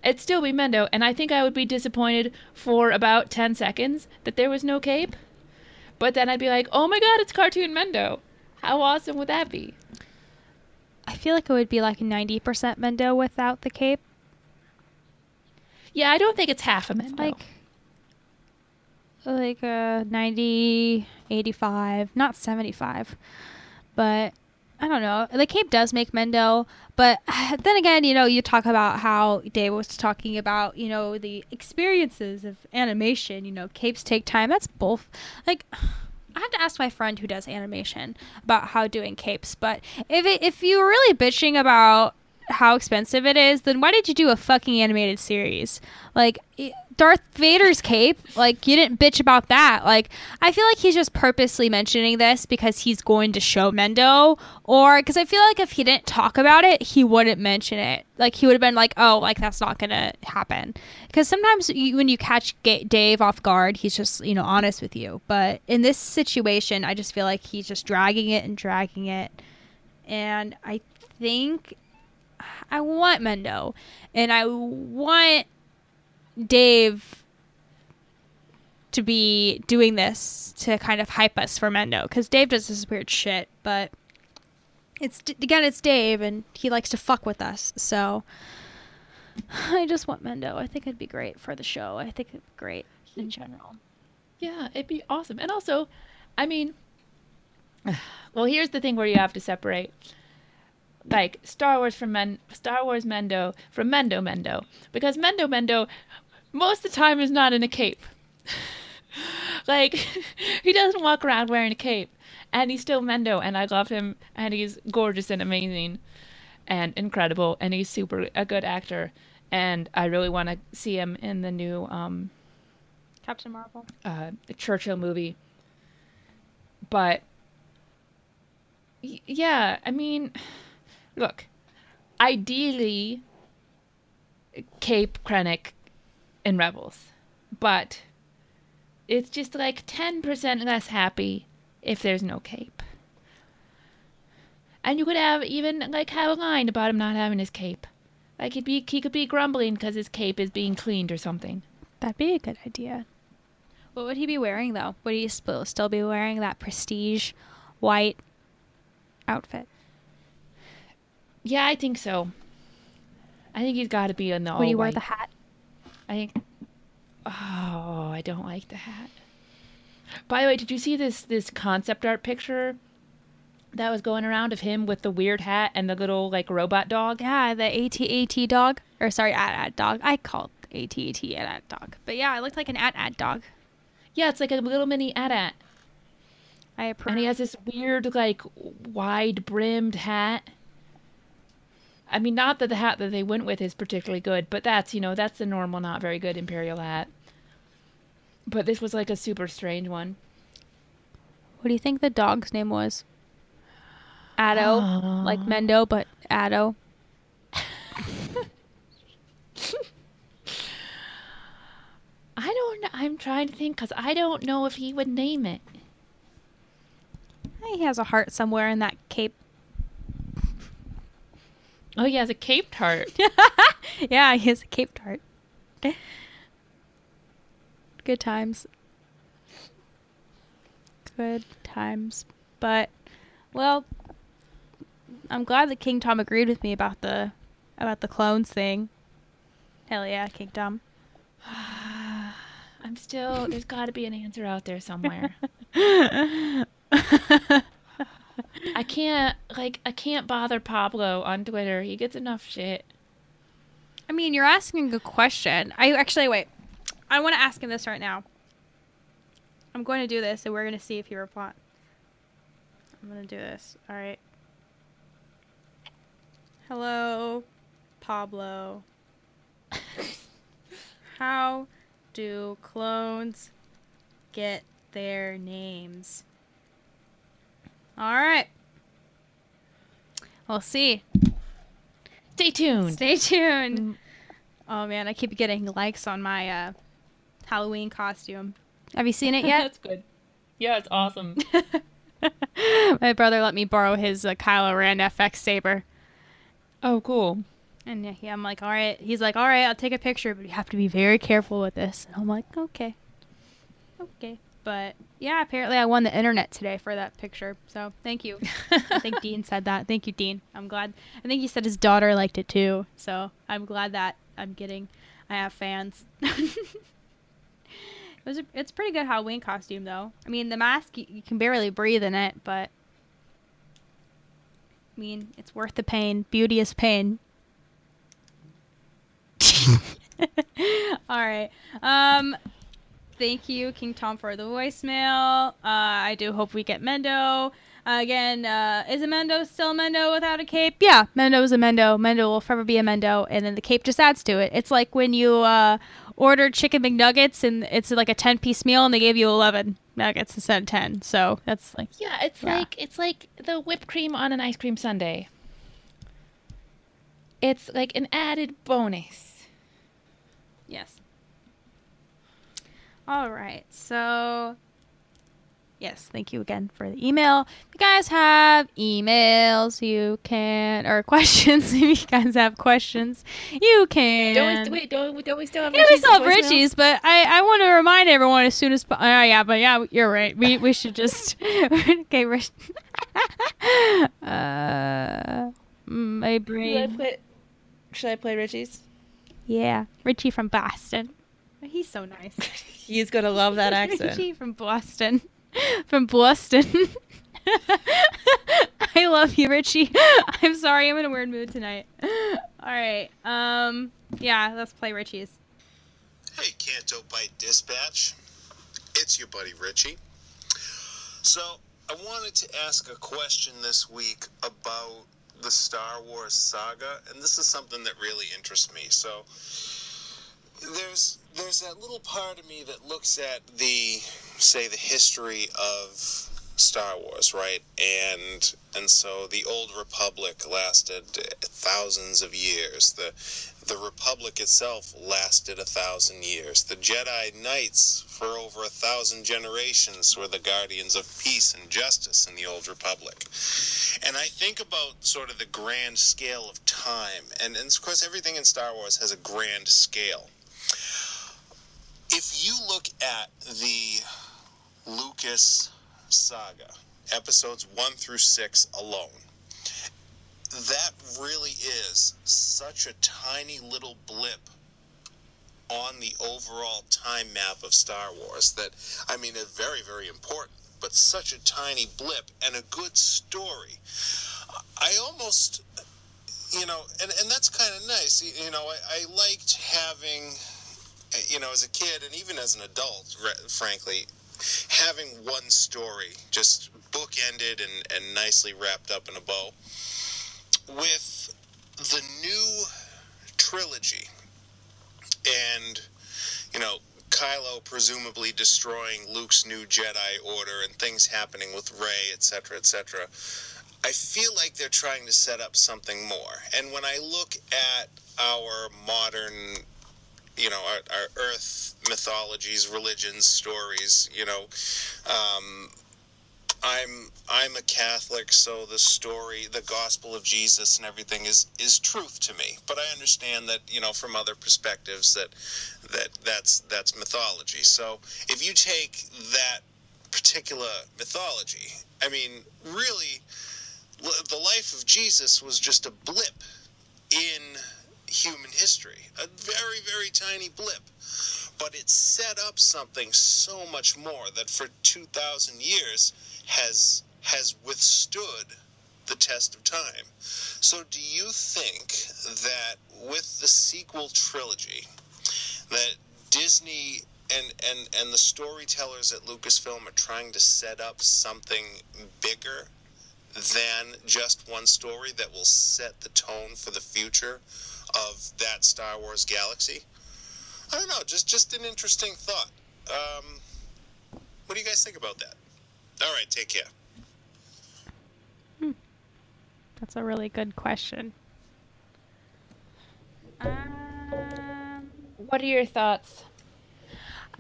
it'd still be Mendo, and I think I would be disappointed for about 10 seconds that there was no cape. But then I'd be like, oh my god, it's cartoon Mendo. How awesome would that be? I feel like it would be like 90% Mendo without the cape. Yeah, I don't think it's half a Mendo. Like like uh 90 85, not 75. But I don't know. The cape does make Mendo, but then again, you know, you talk about how Dave was talking about, you know, the experiences of animation. You know, capes take time. That's both. Like, I have to ask my friend who does animation about how doing capes. But if it, if you were really bitching about how expensive it is, then why did you do a fucking animated series? Like i- Darth Vader's cape, like you didn't bitch about that. Like I feel like he's just purposely mentioning this because he's going to show Mendo, or because I feel like if he didn't talk about it, he wouldn't mention it. Like he would have been like, "Oh, like that's not gonna happen." Because sometimes you, when you catch Ga- Dave off guard, he's just you know honest with you. But in this situation, I just feel like he's just dragging it and dragging it, and I think I want Mendo, and I want Dave to be doing this to kind of hype us for Mendo because Dave does this weird shit, but it's again it's Dave and he likes to fuck with us, so I just want Mendo. I think it'd be great for the show. I think it'd be great in general. Yeah, it'd be awesome. And also, I mean, well, here's the thing where you have to separate like Star Wars from Men Star Wars Mendo from Mendo Mendo because Mendo Mendo most of the time is not in a cape. like he doesn't walk around wearing a cape and he's still Mendo and I love him and he's gorgeous and amazing and incredible and he's super a good actor and I really want to see him in the new um Captain Marvel. uh, Churchill movie. But y- yeah, I mean, look, ideally, Cape Krennic in Rebels, but it's just like ten percent less happy if there's no cape. And you could have even like have a line about him not having his cape. Like he'd be he could be grumbling because his cape is being cleaned or something. That'd be a good idea. What would he be wearing though? Would he sp- still be wearing that prestige white outfit? Yeah, I think so. I think he's got to be in the all would he wear the hat? I think. Oh, I don't like the hat. By the way, did you see this this concept art picture that was going around of him with the weird hat and the little like robot dog? Yeah, the AT-AT dog. Or sorry, AT-AT dog. I called AT-AT AT-AT dog. But yeah, it looked like an AT-AT dog. Yeah, it's like a little mini AT-AT. I approve. And he has this weird like wide brimmed hat. I mean, not that the hat that they went with is particularly good, but that's you know that's the normal, not very good imperial hat. But this was like a super strange one. What do you think the dog's name was? Addo, like Mendo, but Addo. I don't know. I'm trying to think because I don't know if he would name it. He has a heart somewhere in that cape. Oh, he has a cape heart. yeah, he has a cape tart. Good times. Good times. But well, I'm glad that King Tom agreed with me about the about the clones thing. Hell yeah, King Tom. I'm still. There's got to be an answer out there somewhere. I can't like I can't bother Pablo on Twitter. He gets enough shit. I mean, you're asking a question. I actually wait. I want to ask him this right now. I'm going to do this, and we're going to see if he replies. I'm going to do this. All right. Hello, Pablo. How do clones get their names? All right. We'll see. Stay tuned. Stay tuned. Oh man, I keep getting likes on my uh, Halloween costume. Have you seen it yet? That's good. Yeah, it's awesome. my brother let me borrow his uh, Kylo Ren FX saber. oh, cool. And yeah, yeah, I'm like, all right. He's like, all right, I'll take a picture, but you have to be very careful with this. And I'm like, okay, okay. But yeah, apparently I won the internet today for that picture. So thank you. I think Dean said that. Thank you, Dean. I'm glad. I think he said his daughter liked it too. So I'm glad that I'm getting. I have fans. it was. A, it's a pretty good Halloween costume though. I mean, the mask you, you can barely breathe in it, but I mean, it's worth the pain. Beauty is pain. All right. Um, thank you, King Tom, for the voicemail. Uh, I do hope we get Mendo. Uh, again, uh, is a Mendo still a Mendo without a cape? Yeah, Mendo is a Mendo. Mendo will forever be a Mendo, and then the cape just adds to it. It's like when you uh, ordered chicken McNuggets and it's like a 10 piece meal and they gave you 11 nuggets instead of 10. So that's like, Yeah, it's Yeah. like it's like the whipped cream on an ice cream sundae. It's like an added bonus. Yes. All right. So, yes, thank you again for the email. If you guys have emails, you can, or questions, if you guys have questions, you can. Don't we, wait, don't, don't we still have yeah, we still have? Richie's, but I, I want to remind everyone as soon as oh, yeah, but yeah, you're right. We we should just okay, Rich. uh, my Should I play, should I play Richie's? Yeah, Richie from Boston. He's so nice. He's gonna love that accent. Richie from Boston. From Boston. I love you, Richie. I'm sorry, I'm in a weird mood tonight. All right. Um. Yeah, let's play Richie's. Hey, Canto Bight Dispatch. It's your buddy Richie. So, I wanted to ask a question this week about the Star Wars saga, and this is something that really interests me. So, there's there's that little part of me that looks at the say the history of Star Wars, right? And and so the old republic lasted thousands of years. The the republic itself lasted a thousand years. The Jedi Knights for over a thousand generations were the guardians of peace and justice in the old republic. And I think about sort of the grand scale of time, and, and of course everything in Star Wars has a grand scale if you look at the Lucas saga, episodes one through six alone, that really is such a tiny little blip on the overall time map of Star Wars that, I mean, it's very, very important, but such a tiny blip and a good story. I almost, you know, and, and that's kind of nice. You- know, I, I liked having you know, as a kid and even as an adult, frankly, having one story just bookended and, and nicely wrapped up in a bow. With the new trilogy and, you know, Kylo presumably destroying Luke's new Jedi Order and things happening with Rey, etc., etc. I feel like they're trying to set up something more. And when I look at our modern you know our, our earth mythologies religions stories you know um, i'm i'm a catholic so the story the gospel of jesus and everything is is truth to me. But i understand that you know from other perspectives that that that's that's mythology. So if you take that particular mythology i mean really the life of jesus was just a blip in human history. A very, very tiny blip. But it set up something so much more that for 2,000 years has has withstood the test of time. So, do you think that with the sequel trilogy, that Disney and and and the storytellers at Lucasfilm are trying to set up something bigger than just one story that will set the tone for the future of that Star Wars galaxy? I don't know. Just just an interesting thought. Um, what do you guys think about that? All right, take care. That's a really good question. Um, What are your thoughts?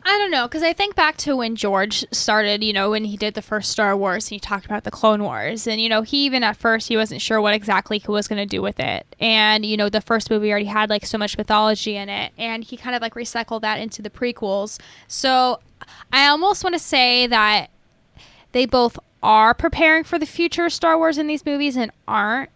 I don't know, because I think back to when George started, you know, when he did the first Star Wars and he talked about the Clone Wars. And, you know, he even at first, he wasn't sure what exactly he was going to do with it. And, you know, the first movie already had like so much mythology in it. And he kind of like recycled that into the prequels. So I almost want to say that they both are preparing for the future of Star Wars in these movies and aren't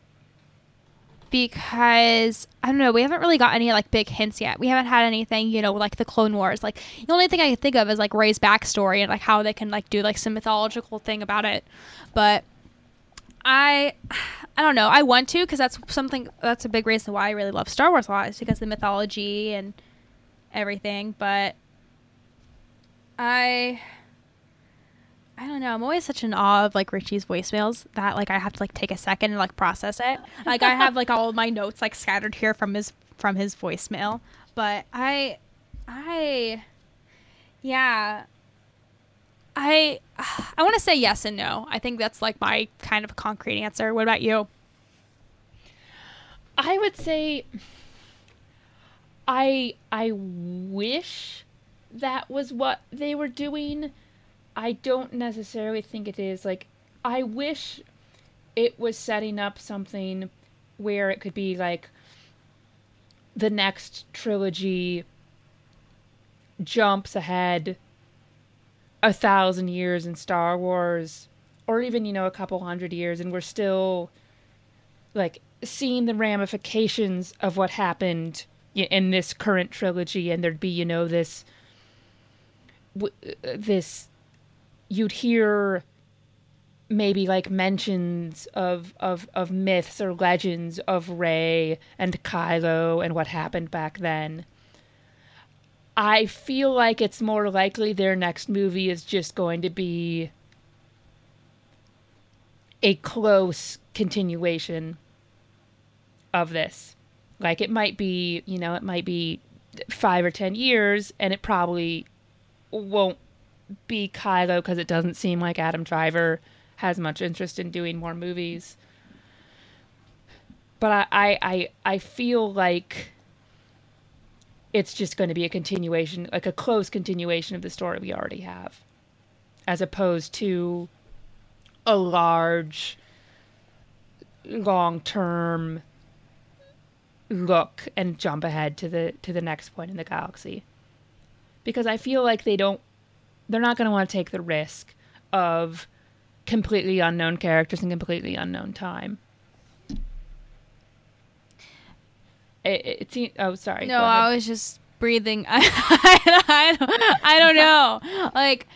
because I don't know, we haven't really got any like big hints yet. We haven't had anything, you know, like the Clone Wars. Like the only thing I can think of is like Rey's backstory and like how they can like do like some mythological thing about it. But I I don't know. I want to because that's something that's a big reason why I really love Star Wars a lot is because the mythology and everything. But I I don't know. I'm always such in awe of like Richie's voicemails that like I have to like take a second and like process it. Like I have like all my notes like scattered here from his from his voicemail. But I I yeah. I I want to say yes and no. I think that's like my kind of concrete answer. What about you? I would say I I wish that was what they were doing. I don't necessarily think it is. Like I wish it was setting up something where it could be like the next trilogy jumps ahead a thousand years in Star Wars or even you know a couple hundred years and we're still like seeing the ramifications of what happened in this current trilogy and there'd be you know this this you'd hear maybe like mentions of of of myths or legends of Rey and Kylo and what happened back then. I feel like it's more likely their next movie is just going to be a close continuation of this. Like it might be, you know, it might be 5 or 10 years and it probably won't be Kylo because it doesn't seem like Adam Driver has much interest in doing more movies. But I, I, I, I feel like it's just going to be a continuation, like a close continuation of the story we already have, as opposed to a large, long term look and jump ahead to the to the next point in the galaxy. Because I feel like they don't they're not going to want to take the risk of completely unknown characters and completely unknown time. It, it, seems, oh, sorry. No. I was just breathing. I, I, don't, I don't know. Like,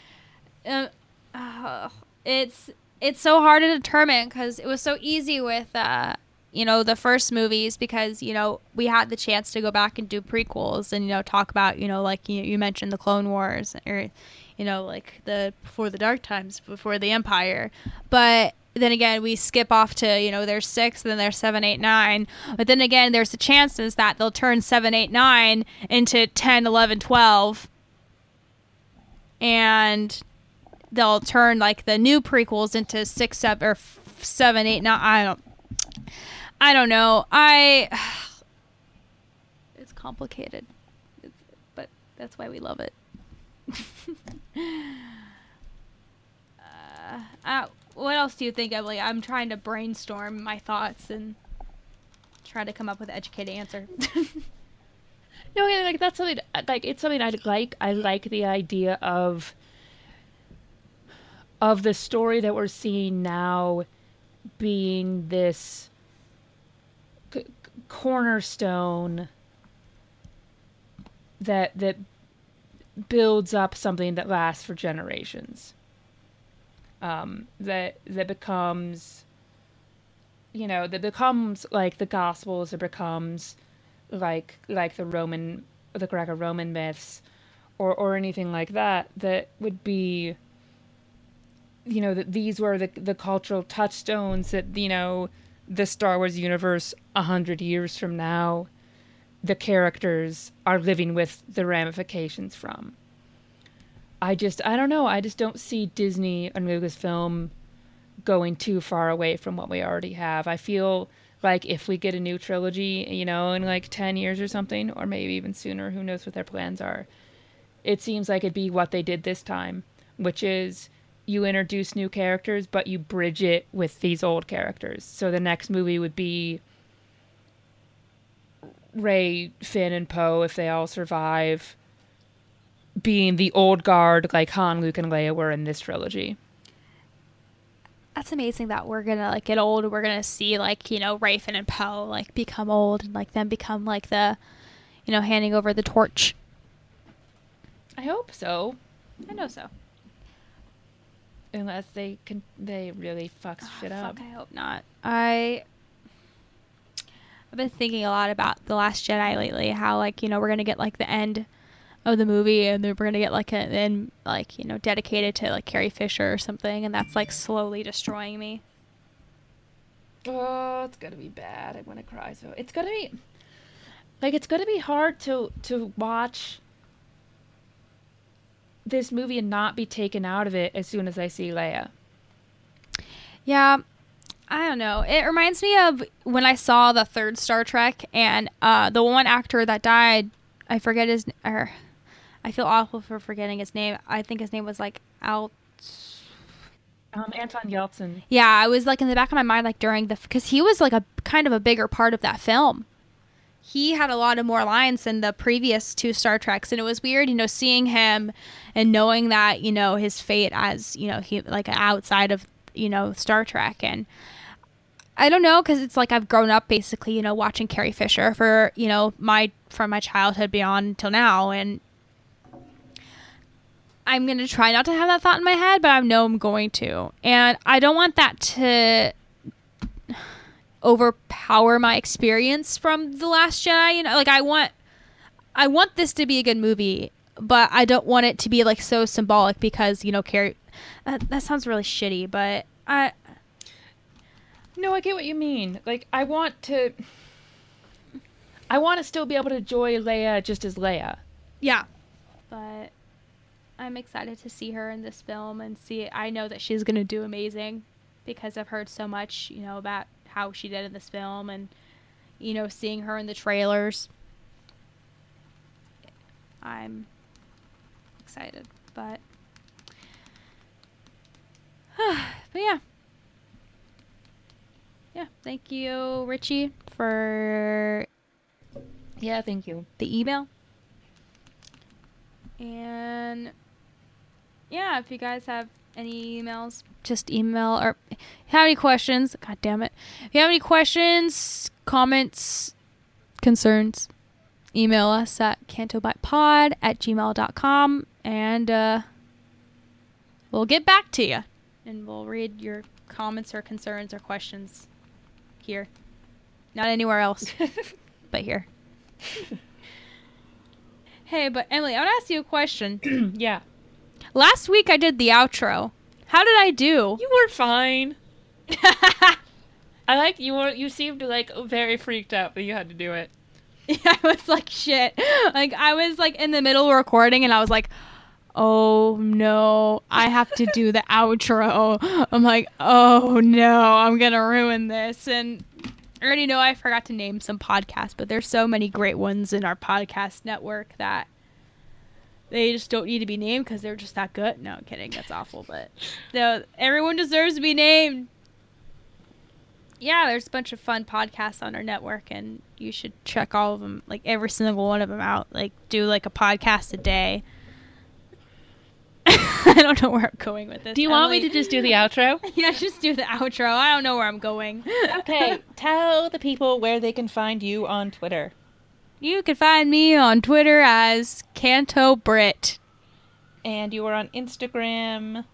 uh, uh, it's it's so hard to determine because it was so easy with uh, you know the first movies because you know we had the chance to go back and do prequels and you know talk about you know like you, you mentioned the Clone Wars or you know like the before the Dark Times before the Empire, but then again we skip off to you know there's six then there's seven eight nine. But then again there's the chances that they'll turn seven eight nine into 10 11 12 and they'll turn like the new prequels into six seven or f- seven eight nine i don't i don't know. I it's complicated. But that's why we love it uh, uh, what else do you think? Like, I'm trying to brainstorm my thoughts and try to come up with an educated answer. No, yeah, like that's something like it's something I like. I like the idea of of the story that we're seeing now being this c- cornerstone that that builds up something that lasts for generations. Um, that that becomes you know, that becomes like the Gospels, it becomes like like the Roman, the Greco-Roman myths, or or anything like that. That would be, you know, that these were the the cultural touchstones that you know, the Star Wars universe a hundred years from now, the characters are living with the ramifications from. I just I don't know. I just don't see Disney and Lucasfilm going too far away from what we already have. I feel like if we get a new trilogy, you know, in like 10 years or something, or maybe even sooner, who knows what their plans are, it seems like it'd be what they did this time, which is you introduce new characters, but you bridge it with these old characters. So the next movie would be Rey, Finn, and Poe if they all survive being the old guard like Han, Luke, and Leia were in this trilogy. That's amazing that we're gonna like get old. We're gonna see like you know Rey, Finn, and Poe like become old and like them become like the, you know, handing over the torch. I hope so, I know so. unless they can they really fuck ah, shit Oh, up. I hope not. I I've been thinking a lot about the Last Jedi lately. How like you know we're gonna get like the end of the movie, and then we're gonna get like an end like you know dedicated to like Carrie Fisher or something, and that's like slowly destroying me. Oh, it's gonna be bad. I'm gonna cry. So it's gonna be like it's gonna be hard to to watch this movie and not be taken out of it as soon as I see Leia. Yeah, I don't know. It reminds me of when I saw the third Star Trek, and uh, the one actor that died, I forget his, or I feel awful for forgetting his name. I think his name was like Al. Um, Anton Yelchin. Yeah, I was like in the back of my mind, like during the, because he was like a kind of a bigger part of that film. He had a lot of more lines than the previous two Star Treks, and it was weird, you know, seeing him and knowing that, you know, his fate as, you know, he like outside of, you know, Star Trek, and I don't know, because it's like I've grown up basically, you know, watching Carrie Fisher for, you know, my from my childhood beyond till now, and I'm to try not to have that thought in my head, but I know I'm going to. And I don't want that to overpower my experience from The Last Jedi. You know, like I want I want this to be a good movie, but I don't want it to be like so symbolic because, you know, Carrie that, that sounds really shitty, but I No, I get what you mean. Like I want to I want to still be able to enjoy Leia just as Leia. yeah. But I'm excited to see her in this film and see I know that she's going to do amazing because I've heard so much, you know, about how she did in this film and you know, seeing her in the trailers. I'm excited, but but yeah. Yeah, thank you Richie for Yeah, thank you. the email. And yeah, if you guys have any emails, just email or have any questions, god damn it. If you have any questions, comments, concerns, email us at cantobightpod at gmail.com and uh, we'll get back to you. And we'll read your comments or concerns or questions here. Not anywhere else, but here. Hey, but Emily, I want to ask you a question. yeah. Last week I did the outro. How did I do? You were fine. I like you were you seemed like very freaked out that you had to do it. I was like, shit. Like, I was like in the middle of recording and I was like, oh no, I have to do the outro. I'm like, oh no, I'm going to ruin this. And I already know I forgot to name some podcasts, but there's so many great ones in our podcast network that they just don't need to be named because they're just that good. No, I'm kidding. That's awful. But no, everyone deserves to be named. Yeah, there's a bunch of fun podcasts on our network, and you should check all of them, like every single one of them out. Like, do like a podcast a day. I don't know where I'm going with this. Do you want me to just do the outro? Yeah, just do the outro. I don't know where I'm going. Okay, tell the people where they can find you on Twitter. You can find me on Twitter as Canto Brit, And you are on Instagram.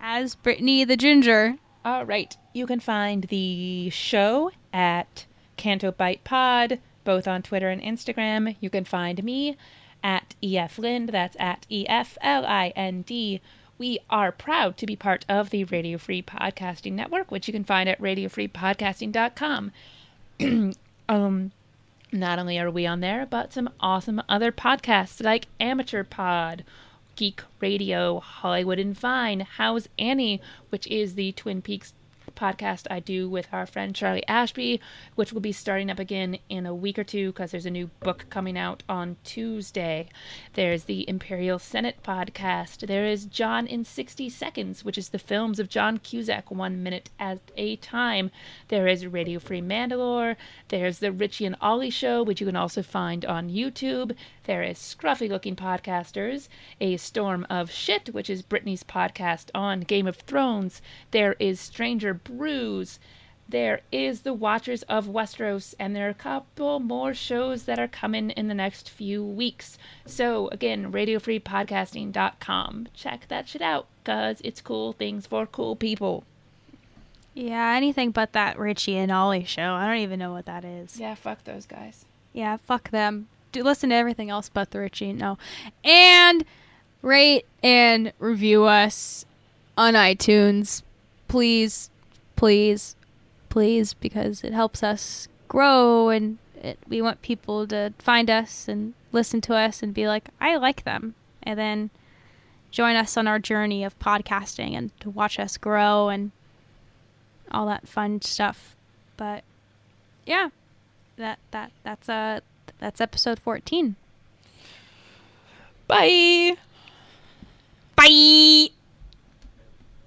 as Brittani the Ginger. All right. You can find the show at Canto Bight Pod, both on Twitter and Instagram. You can find me at EF Lind. That's at E F L I N D. We are proud to be part of the Radio Free Podcasting Network, which you can find at radiofreepodcasting.com. um, not only are we on there, but some awesome other podcasts like Amateur Pod, Geek Radio, Hollywood and Fine, How's Annie, which is the Twin Peaks podcast I do with our friend Charlie Ashby, which will be starting up again in a week or two because there's a new book coming out on Tuesday. There's the Imperial Senate podcast. There is John in 60 Seconds, which is the films of John Cusack one minute at a time. There is Radio Free Mandalore. There's the Richie and Ollie show, which you can also find on YouTube. There is Scruffy Looking Podcasters, A Storm of Shit, which is Brittani's podcast on Game of Thrones. There is Stranger Brews. There is The Watchers of Westeros, and there are a couple more shows that are coming in the next few weeks. So, again, radiofreepodcasting.com. Check that shit out, because it's cool things for cool people. Yeah, anything but that Richie and Ollie show. I don't even know what that is. Yeah, fuck those guys. Yeah, fuck them. Do listen to everything else but the Richie. No, and rate and review us on iTunes, please, please, please, because it helps us grow and it, we want people to find us and listen to us and be like, I like them, and then join us on our journey of podcasting and to watch us grow and all that fun stuff. But yeah, that that that's uh that's episode 14. Bye! Bye.